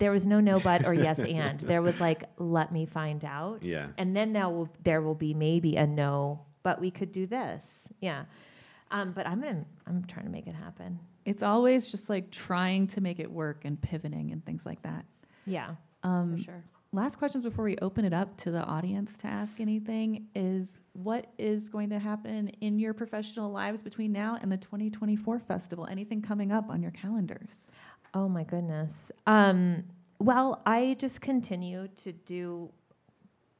there was no no but or yes and there was like let me find out Yeah. and then there will there will be maybe a no but we could do this yeah um, but i'm gonna i'm trying to make it happen It's always just like trying to make it work and pivoting and things like that. yeah Um, for sure Last questions before we open it up to the audience to ask anything is what is going to happen in your professional lives between now and the 2024 festival? Anything coming up on your calendars? Oh my goodness. Um, well i just continue to do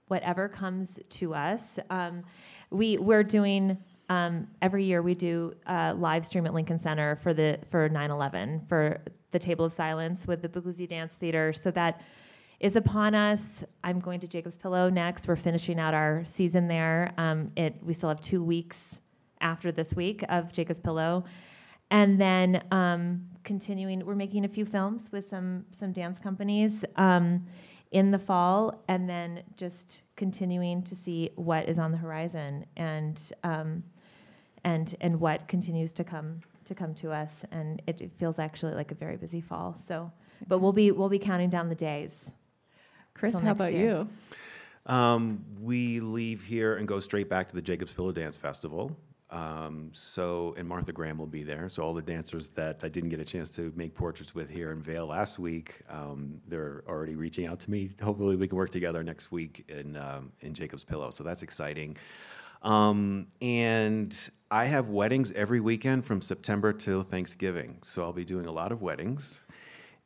whatever comes to us. Um, we we're doing um, every year we do a live stream at lincoln center for the for 9-11 for the table of silence with the Buglisi dance theater. So that is upon us. I'm going to jacob's pillow next. We're finishing out our season there. Um, it we still have two weeks after this week of jacob's pillow and then um, continuing we're making a few films with some some dance companies um, in the fall and then just continuing to see what is on the horizon and um, and and what continues to come to come to us and it, it feels actually like a very busy fall so but we'll be we'll be counting down the days Chris, how about year. you? Um, we leave here and go straight back to the Jacob's Pillow Dance Festival. Um, so, and Martha Graham will be there. So, all the dancers that I didn't get a chance to make portraits with here in Vail last week, um, they're already reaching out to me. Hopefully, we can work together next week in um, in Jacob's Pillow. So that's exciting. Um, and I have weddings every weekend from September till Thanksgiving. So I'll be doing a lot of weddings,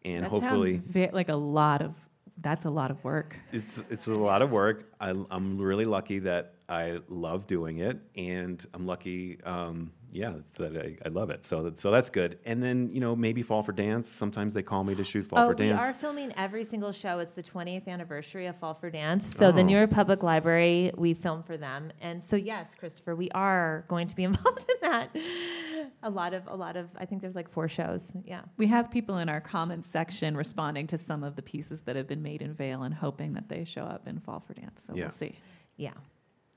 and That hopefully. like a lot of that's a lot of work. It's it's a lot of work. I, I'm really lucky that I love doing it, and I'm lucky, um, yeah, that I, I love it. So that, so that's good. And then you know maybe Fall for Dance. Sometimes they call me to shoot Fall oh, for Dance. we are filming every single show. It's the 20th anniversary of Fall for Dance. So the Oh. New York Public Library, we film for them. And so yes, Christopher, we are going to be involved in that. A lot of, a lot of, I think there's like four shows. Yeah. We have people in our comments section responding to some of the pieces that have been made in Vail and hoping that they show up in Fall for Dance. So Yeah. we'll see. Yeah.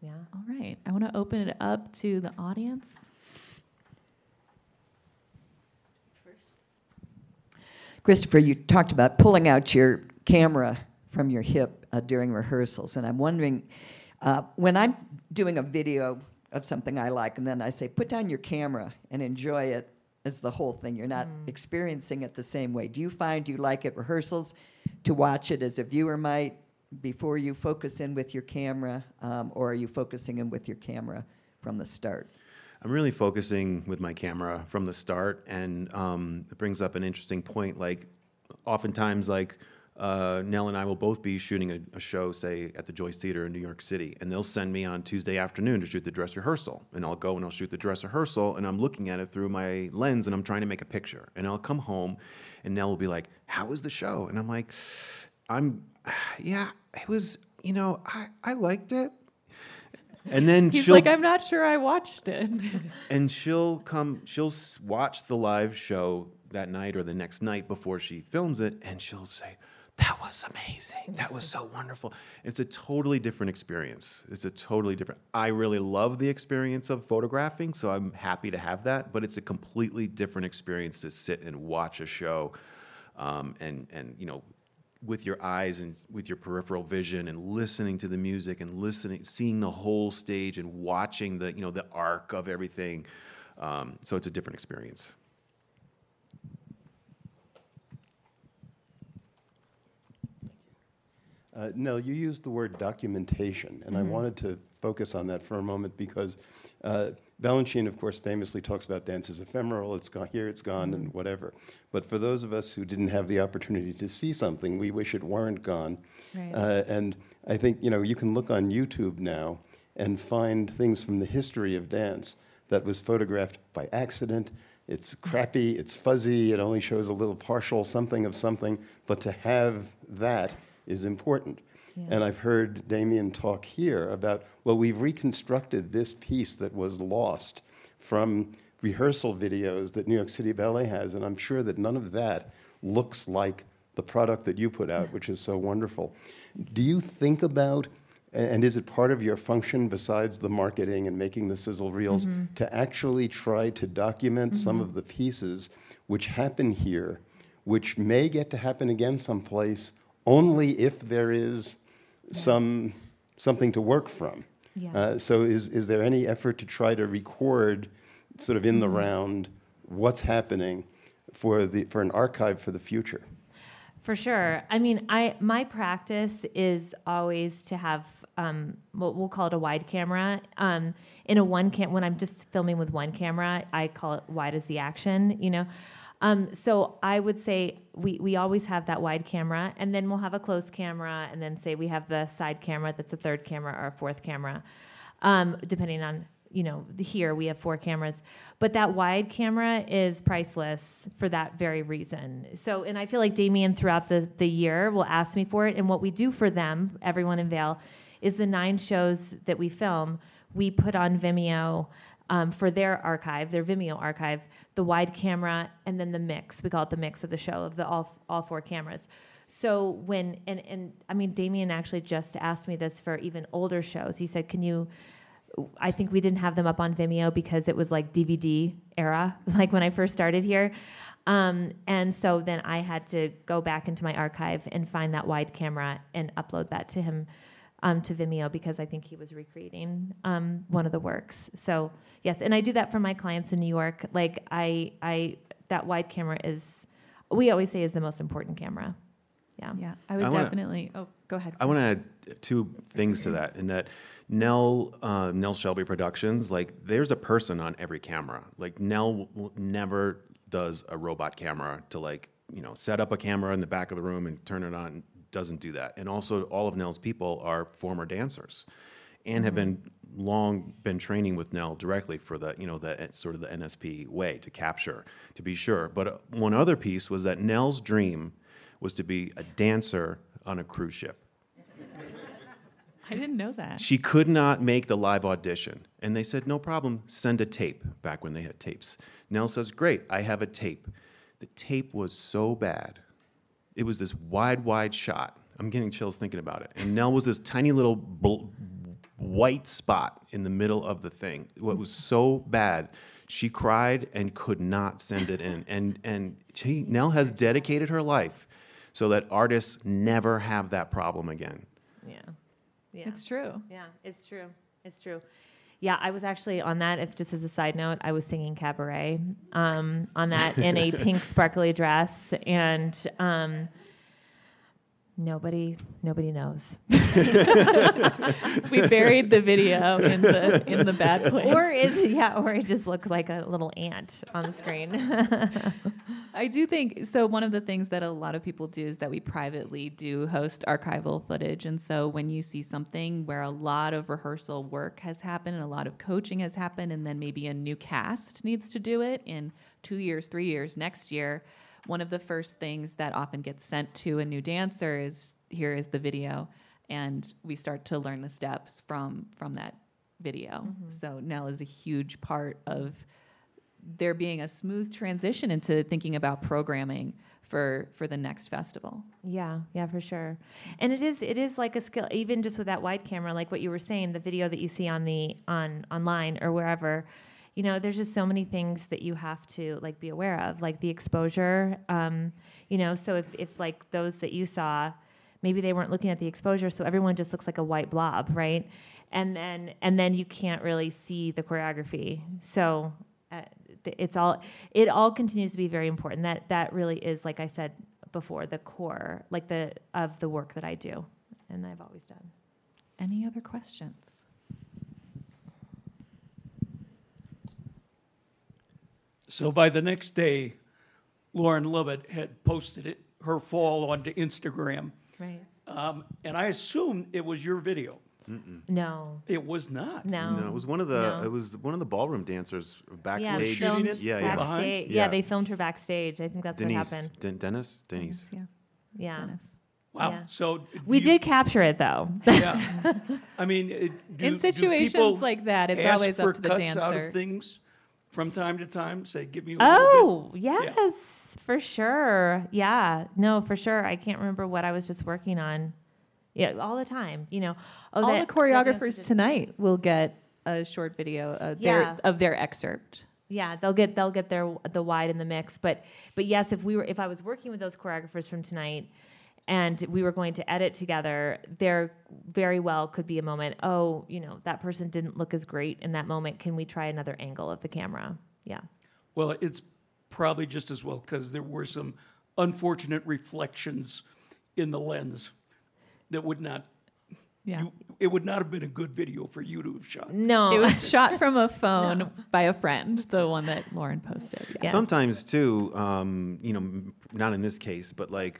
Yeah. All right. I want to open it up to the audience. Christopher, you talked about pulling out your camera from your hip uh, during rehearsals, and I'm wondering uh, when I'm doing a video of something I like, and then I say, put down your camera and enjoy it as the whole thing. You're not mm. experiencing it the same way. Do you find you like at rehearsals to watch it as a viewer might, before you focus in with your camera, um, or are you focusing in with your camera from the start? I'm really focusing with my camera from the start, and um, it brings up an interesting point. Like, oftentimes, like uh, Nel and I will both be shooting a, a show, say at the Joyce Theater in New York City, and they'll send me on Tuesday afternoon to shoot the dress rehearsal, and I'll go and I'll shoot the dress rehearsal, and I'm looking at it through my lens, and I'm trying to make a picture, and I'll come home, and Nel will be like, "How was the show?" And I'm like, "I'm, yeah, it was, you know, I I liked it." And then He's she'll like, I'm not sure I watched it. and she'll come she'll watch the live show that night or the next night before she films it and she'll say that was amazing that was so wonderful it's a totally different experience it's a totally different i really love the experience of photographing so i'm happy to have that but it's a completely different experience to sit and watch a show um, and and you know with your eyes and with your peripheral vision and listening to the music and listening seeing the whole stage and watching the you know the arc of everything um, so it's a different experience Uh, Nel, you used the word documentation, and I Mhm. wanted to focus on that for a moment because uh, Balanchine, of course, famously talks about dance as ephemeral. It's gone here, it's gone, and whatever. But for those of us who didn't have the opportunity to see something, we wish it weren't gone. Right. Uh, and I think you know you can look on YouTube now and find things from the history of dance that was photographed by accident. It's crappy, it's fuzzy, it only shows a little partial something of something, but to have that is important. And I've heard Damian talk here about, well, we've reconstructed this piece that was lost from rehearsal videos that New York City Ballet has, and I'm sure that none of that looks like the product that you put out, which is so wonderful. Do you think about, and is it part of your function besides the marketing and making the sizzle reels, Mhm. to actually try to document some Mhm. of the pieces which happen here, which may get to happen again someplace only if there is some something to work from. Yeah. Uh, so is is there any effort to try to record, sort of in the Mhm. round, what's happening for the for an archive for the future? For sure. I mean, I my practice is always to have um, what we'll call it a wide camera. Um, in a one cam, when I'm just filming with one camera, I call it wide as the action. You know, um, so I would say we we always have that wide camera, and then we'll have a close camera, and then say we have the side camera that's a third camera or a fourth camera, um, depending on you know here we have four cameras. But that wide camera is priceless for that very reason. So and i feel like damian throughout the, the year will ask me for it. And what we do for them everyone in vail is the nine shows that we film we put on vimeo um, for their archive their vimeo archive the wide camera and then the mix. We call it the mix of the show of the all, all four cameras. So when and, and i mean damian actually just asked me this for even older shows. He said can you I think we didn't have them up on Vimeo because it was like DVD era, like when I first started here. Um, and so then I had to go back into my archive and find that wide camera and upload that to him um, to Vimeo because I think he was recreating um, one of the works. So yes, and I do that for my clients in New York. Like I, I that wide camera is, we always say is the most important camera. Yeah. Yeah, I would I wanna- definitely. Oh, go ahead. I want to add two things to that. In that, Nel uh, Nel Shelby Productions, like there's a person on every camera. Like Nel w- never does a robot camera to like you know set up a camera in the back of the room and turn it on. Doesn't do that. And also, all of Nel's people are former dancers, and have been long been training with Nel directly for the you know the sort of the NSP way to capture to be sure. But uh, one other piece was that Nel's dream was to be a dancer on a cruise ship. I didn't know that. She could not make the live audition. And they said, no problem, send a tape, back when they had tapes. Nel says, great, I have a tape. The tape was so bad. It was this wide, wide shot. I'm getting chills thinking about it. And Nel was this tiny little bl- white spot in the middle of the thing. What was so bad, She cried and could not send it in. And and she, Nel has dedicated her life so that artists never have that problem again. Yeah. Yeah. It's true. Yeah, it's true. It's true. Yeah, I was actually on that. If just as a side note, I was singing cabaret um, on that in a pink sparkly dress, and um, nobody nobody knows. we buried the video in the in the bad place. or is yeah, or it just looked like a little ant on the screen. I do think so. One of the things that a lot of people do is that we privately do host archival footage. And so when you see something where a lot of rehearsal work has happened and a lot of coaching has happened, and then maybe a new cast needs to do it in two years, three years, next year, one of the first things that often gets sent to a new dancer is here is the video. And we start to learn the steps from from that video. Mm-hmm. So Nel is a huge part of there being a smooth transition into thinking about programming for for the next festival. Yeah, yeah, for sure. And it is it is like a skill even just with that wide camera like what you were saying the video that you see on the on online or wherever. You know, there's just so many things that you have to like be aware of, like the exposure um, you know, so if if like those that you saw maybe they weren't looking at the exposure so everyone just looks like a white blob, right? And then and then you can't really see the choreography. So uh, it's all it all continues to be very important. That that really is like I said before the core like the of the work that I do and I've always done. Any other questions? So by the next day, Lauren Lovett had posted it, her fall onto Instagram. Right. Um, and I assumed it was your video. No. It was not. No. No, it was one of the No. it was one of the ballroom dancers Yeah, backstage. filmed yeah, yeah. backstage. Yeah. they filmed her backstage. I think that's Denise, what happened. Den- Dennis, Denise. Yeah. Yeah. Wow. Yeah. So We you- did capture it though. Yeah. I mean, it, do, In situations people like that, it's always up to the cuts out dancer. of things from time to time. Say, give me a little Oh, bit. yes, for sure. Yeah. No, for sure. I can't remember what I was just working on. Yeah, all the time. You know, oh, All that- the choreographers tonight will get a short video of Yeah. their of their excerpt. Yeah, they'll get they'll get their the wide in the mix. But but yes, if we were if I was working with those choreographers from tonight and we were going to edit together, there very well could be a moment, oh, you know, that person didn't look as great in that moment. Can we try another angle of the camera? Yeah. Well, it's probably just as well because there were some unfortunate reflections in the lens that would not. Yeah. you- it would not have been a good video for you to have shot. No. It was shot from a phone by a friend, the one that Lauren posted. Yes. Sometimes too, um, you know, not in this case, but like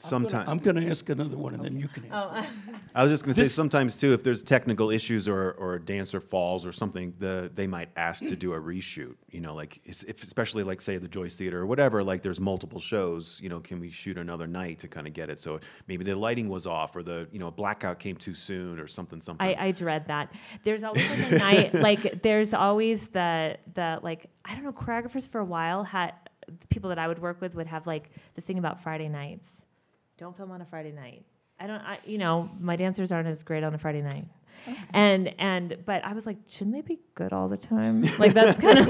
sometimes I'm going to ask another one, and then you can ask. Oh, I was just going to say sometimes too, if there's technical issues or, or a dancer falls or something, the they might ask to do a reshoot. You know, like it's- if especially like say the Joyce Theater or whatever, like there's multiple shows. You know, can we shoot another night to kind of get it? So maybe the lighting was off or the you know a blackout came too soon or something something. I, I dread that. There's always like a night, like there's always the the like I don't know choreographers for a while had people that I would work with would have like this thing about Friday nights. Don't film on a Friday night. I don't. I you know my dancers aren't as great on a Friday night. And and but I was like, shouldn't they be good all the time? Like that's kind of.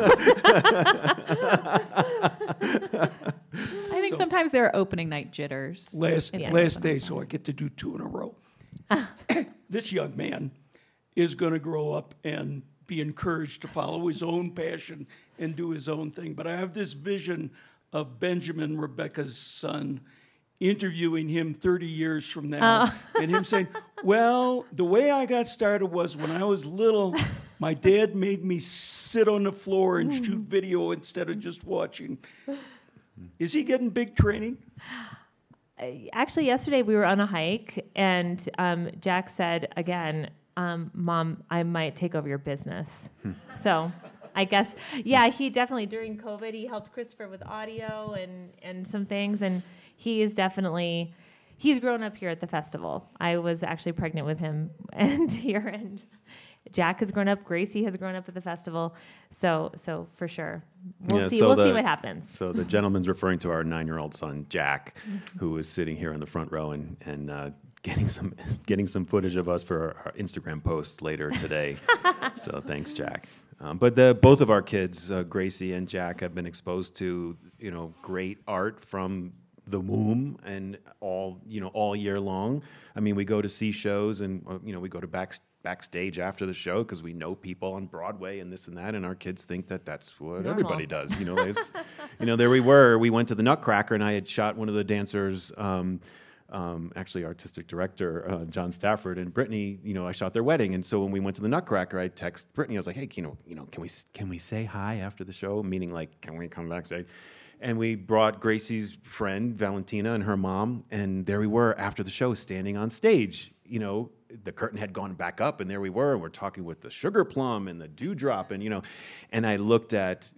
I think sometimes there are opening night jitters. Last in- last day, so I get to do two in a row. this young man is going to grow up and be encouraged to follow his own passion and do his own thing. But I have this vision of Benjamin Rebecca's son interviewing him 30 years from now and him saying, Well, the way I got started was when I was little, my dad made me sit on the floor and shoot video instead of just watching. Is he getting big training? actually yesterday we were on a hike and um, jack said again um, mom i might take over your business so i guess yeah he definitely during covid he helped christopher with audio and, and some things and he is definitely he's grown up here at the festival i was actually pregnant with him and here and jack has grown up gracie has grown up at the festival so so for sure we'll Yeah, see so we'll see what happens So the gentleman's referring to our nine-year-old son Jack, Mm-hmm. who is sitting here in the front row and and uh, getting some getting some footage of us for our, our Instagram post later today. so thanks, Jack. Um, but the, both of our kids, uh, Gracie and Jack, have been exposed to you know great art from the womb and all you know all year long. I mean, we go to see shows and uh, you know we go to back backstage after the show because we know people on Broadway and this and that, and our kids think that that's what Normal. everybody does. You know, you know, there we were. We went to the Nutcracker, and I had shot one of the dancers. Um, um, actually, artistic director uh, John Stafford and Brittany. You know, I shot their wedding, and so when we went to the Nutcracker, I text Brittany. I was like, "Hey, you know, you know, can we can we say hi after the show? Meaning, like, can we come backstage?" And we brought Gracie's friend Valentina and her mom, and there we were after the show, standing on stage. You know, the curtain had gone back up, and there we were, and we're talking with the sugar plum and the dewdrop, and you know, and I looked at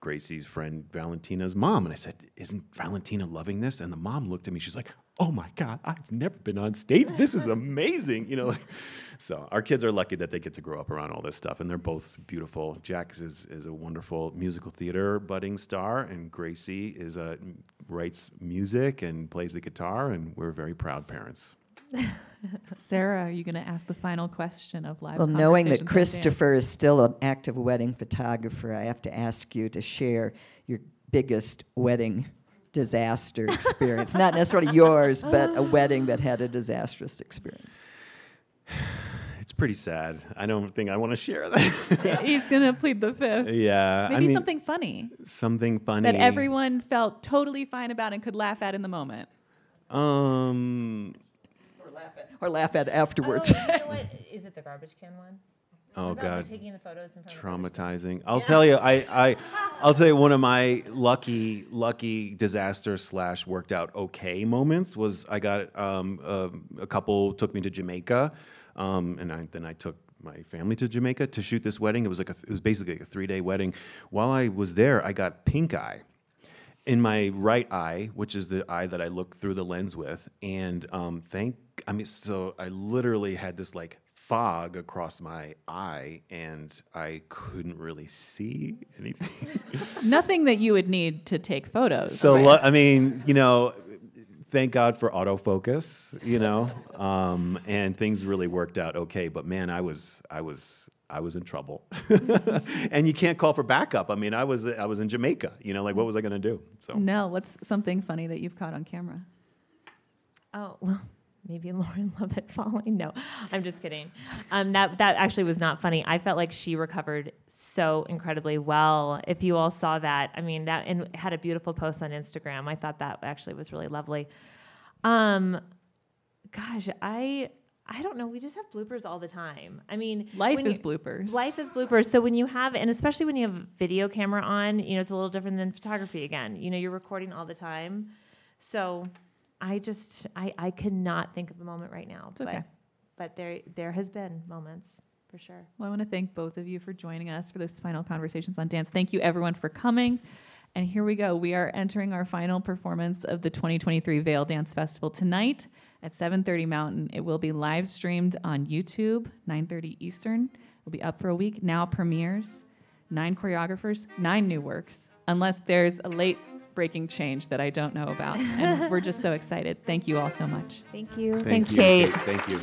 Gracie's friend Valentina's mom, and I said, "Isn't Valentina loving this?" And the mom looked at me. She's like, "Oh my God, I've never been on stage. This is amazing!" You know, like, so our kids are lucky that they get to grow up around all this stuff, and they're both beautiful. Jack is is a wonderful musical theater budding star, and Gracie is a writes music and plays the guitar, and we're very proud parents. Sarah, are you going to ask the final question of live? Well, knowing that Christopher is still an active wedding photographer, I have to ask you to share your biggest wedding disaster experience. Not necessarily yours, but a wedding that had a disastrous experience. It's pretty sad. I don't think I want to share that. He's going to plead the fifth. yeah, Maybe I mean, something funny something funny that everyone felt totally fine about and could laugh at in the moment. Um. Or laugh at afterwards. Oh, you know what? Is it the garbage can one? Oh About God. taking the photos in front Traumatizing. I'll tell you. I, I, I'll tell you. One of my lucky, lucky disaster slash worked out okay moments was I got um, a, a couple took me to Jamaica, um, and I, then I took my family to Jamaica to shoot this wedding. It was like a, it was basically like a three day wedding. While I was there, I got pink eye in my right eye, which is the eye that I look through the lens with, and um, thank I mean, so I literally had this like fog across my eye, and I couldn't really see anything. Nothing that you would need to take photos. so right? lo- I mean, you know, thank God for autofocus, you know, um, and things really worked out okay. But man, I was I was I was in trouble, and you can't call for backup. I mean, I was I was in Jamaica, you know, like what was I going to do? So. No, what's something funny that you've caught on camera? Oh, well, maybe Lauren Lovett falling. No, I'm just kidding. Um, that that actually was not funny. I felt like she recovered so incredibly well. If you all saw that, I mean that and had a beautiful post on Instagram. I thought that actually was really lovely. Um, gosh, I I don't know. We just have bloopers all the time. I mean, Life is you- bloopers. Life is bloopers. So when you have, and especially when you have video camera on, you know, it's a little different than photography. Again, you know, you're recording all the time. So I just, I, I cannot think of a moment right now. but, okay. but there, there has been moments for sure. Well, I want to thank both of you for joining us for this final conversations on dance. Thank you, everyone, for coming. And here we go. We are entering our final performance of the 2023 Vail Dance Festival tonight at 7:30 Mountain. It will be live streamed on YouTube, 9:30 Eastern. It'll be up for a week. Now premieres, nine choreographers, nine new works. Unless there's a late breaking change that I don't know about, and we're just so excited. Thank you all so much. Thank you. Thank Thanks, you, Kate. Thank you.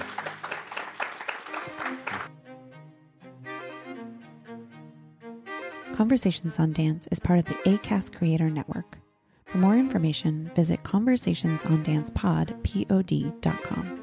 Conversations on Dance is part of the ACAST Creator Network. For more information, visit conversationsondancepod.com.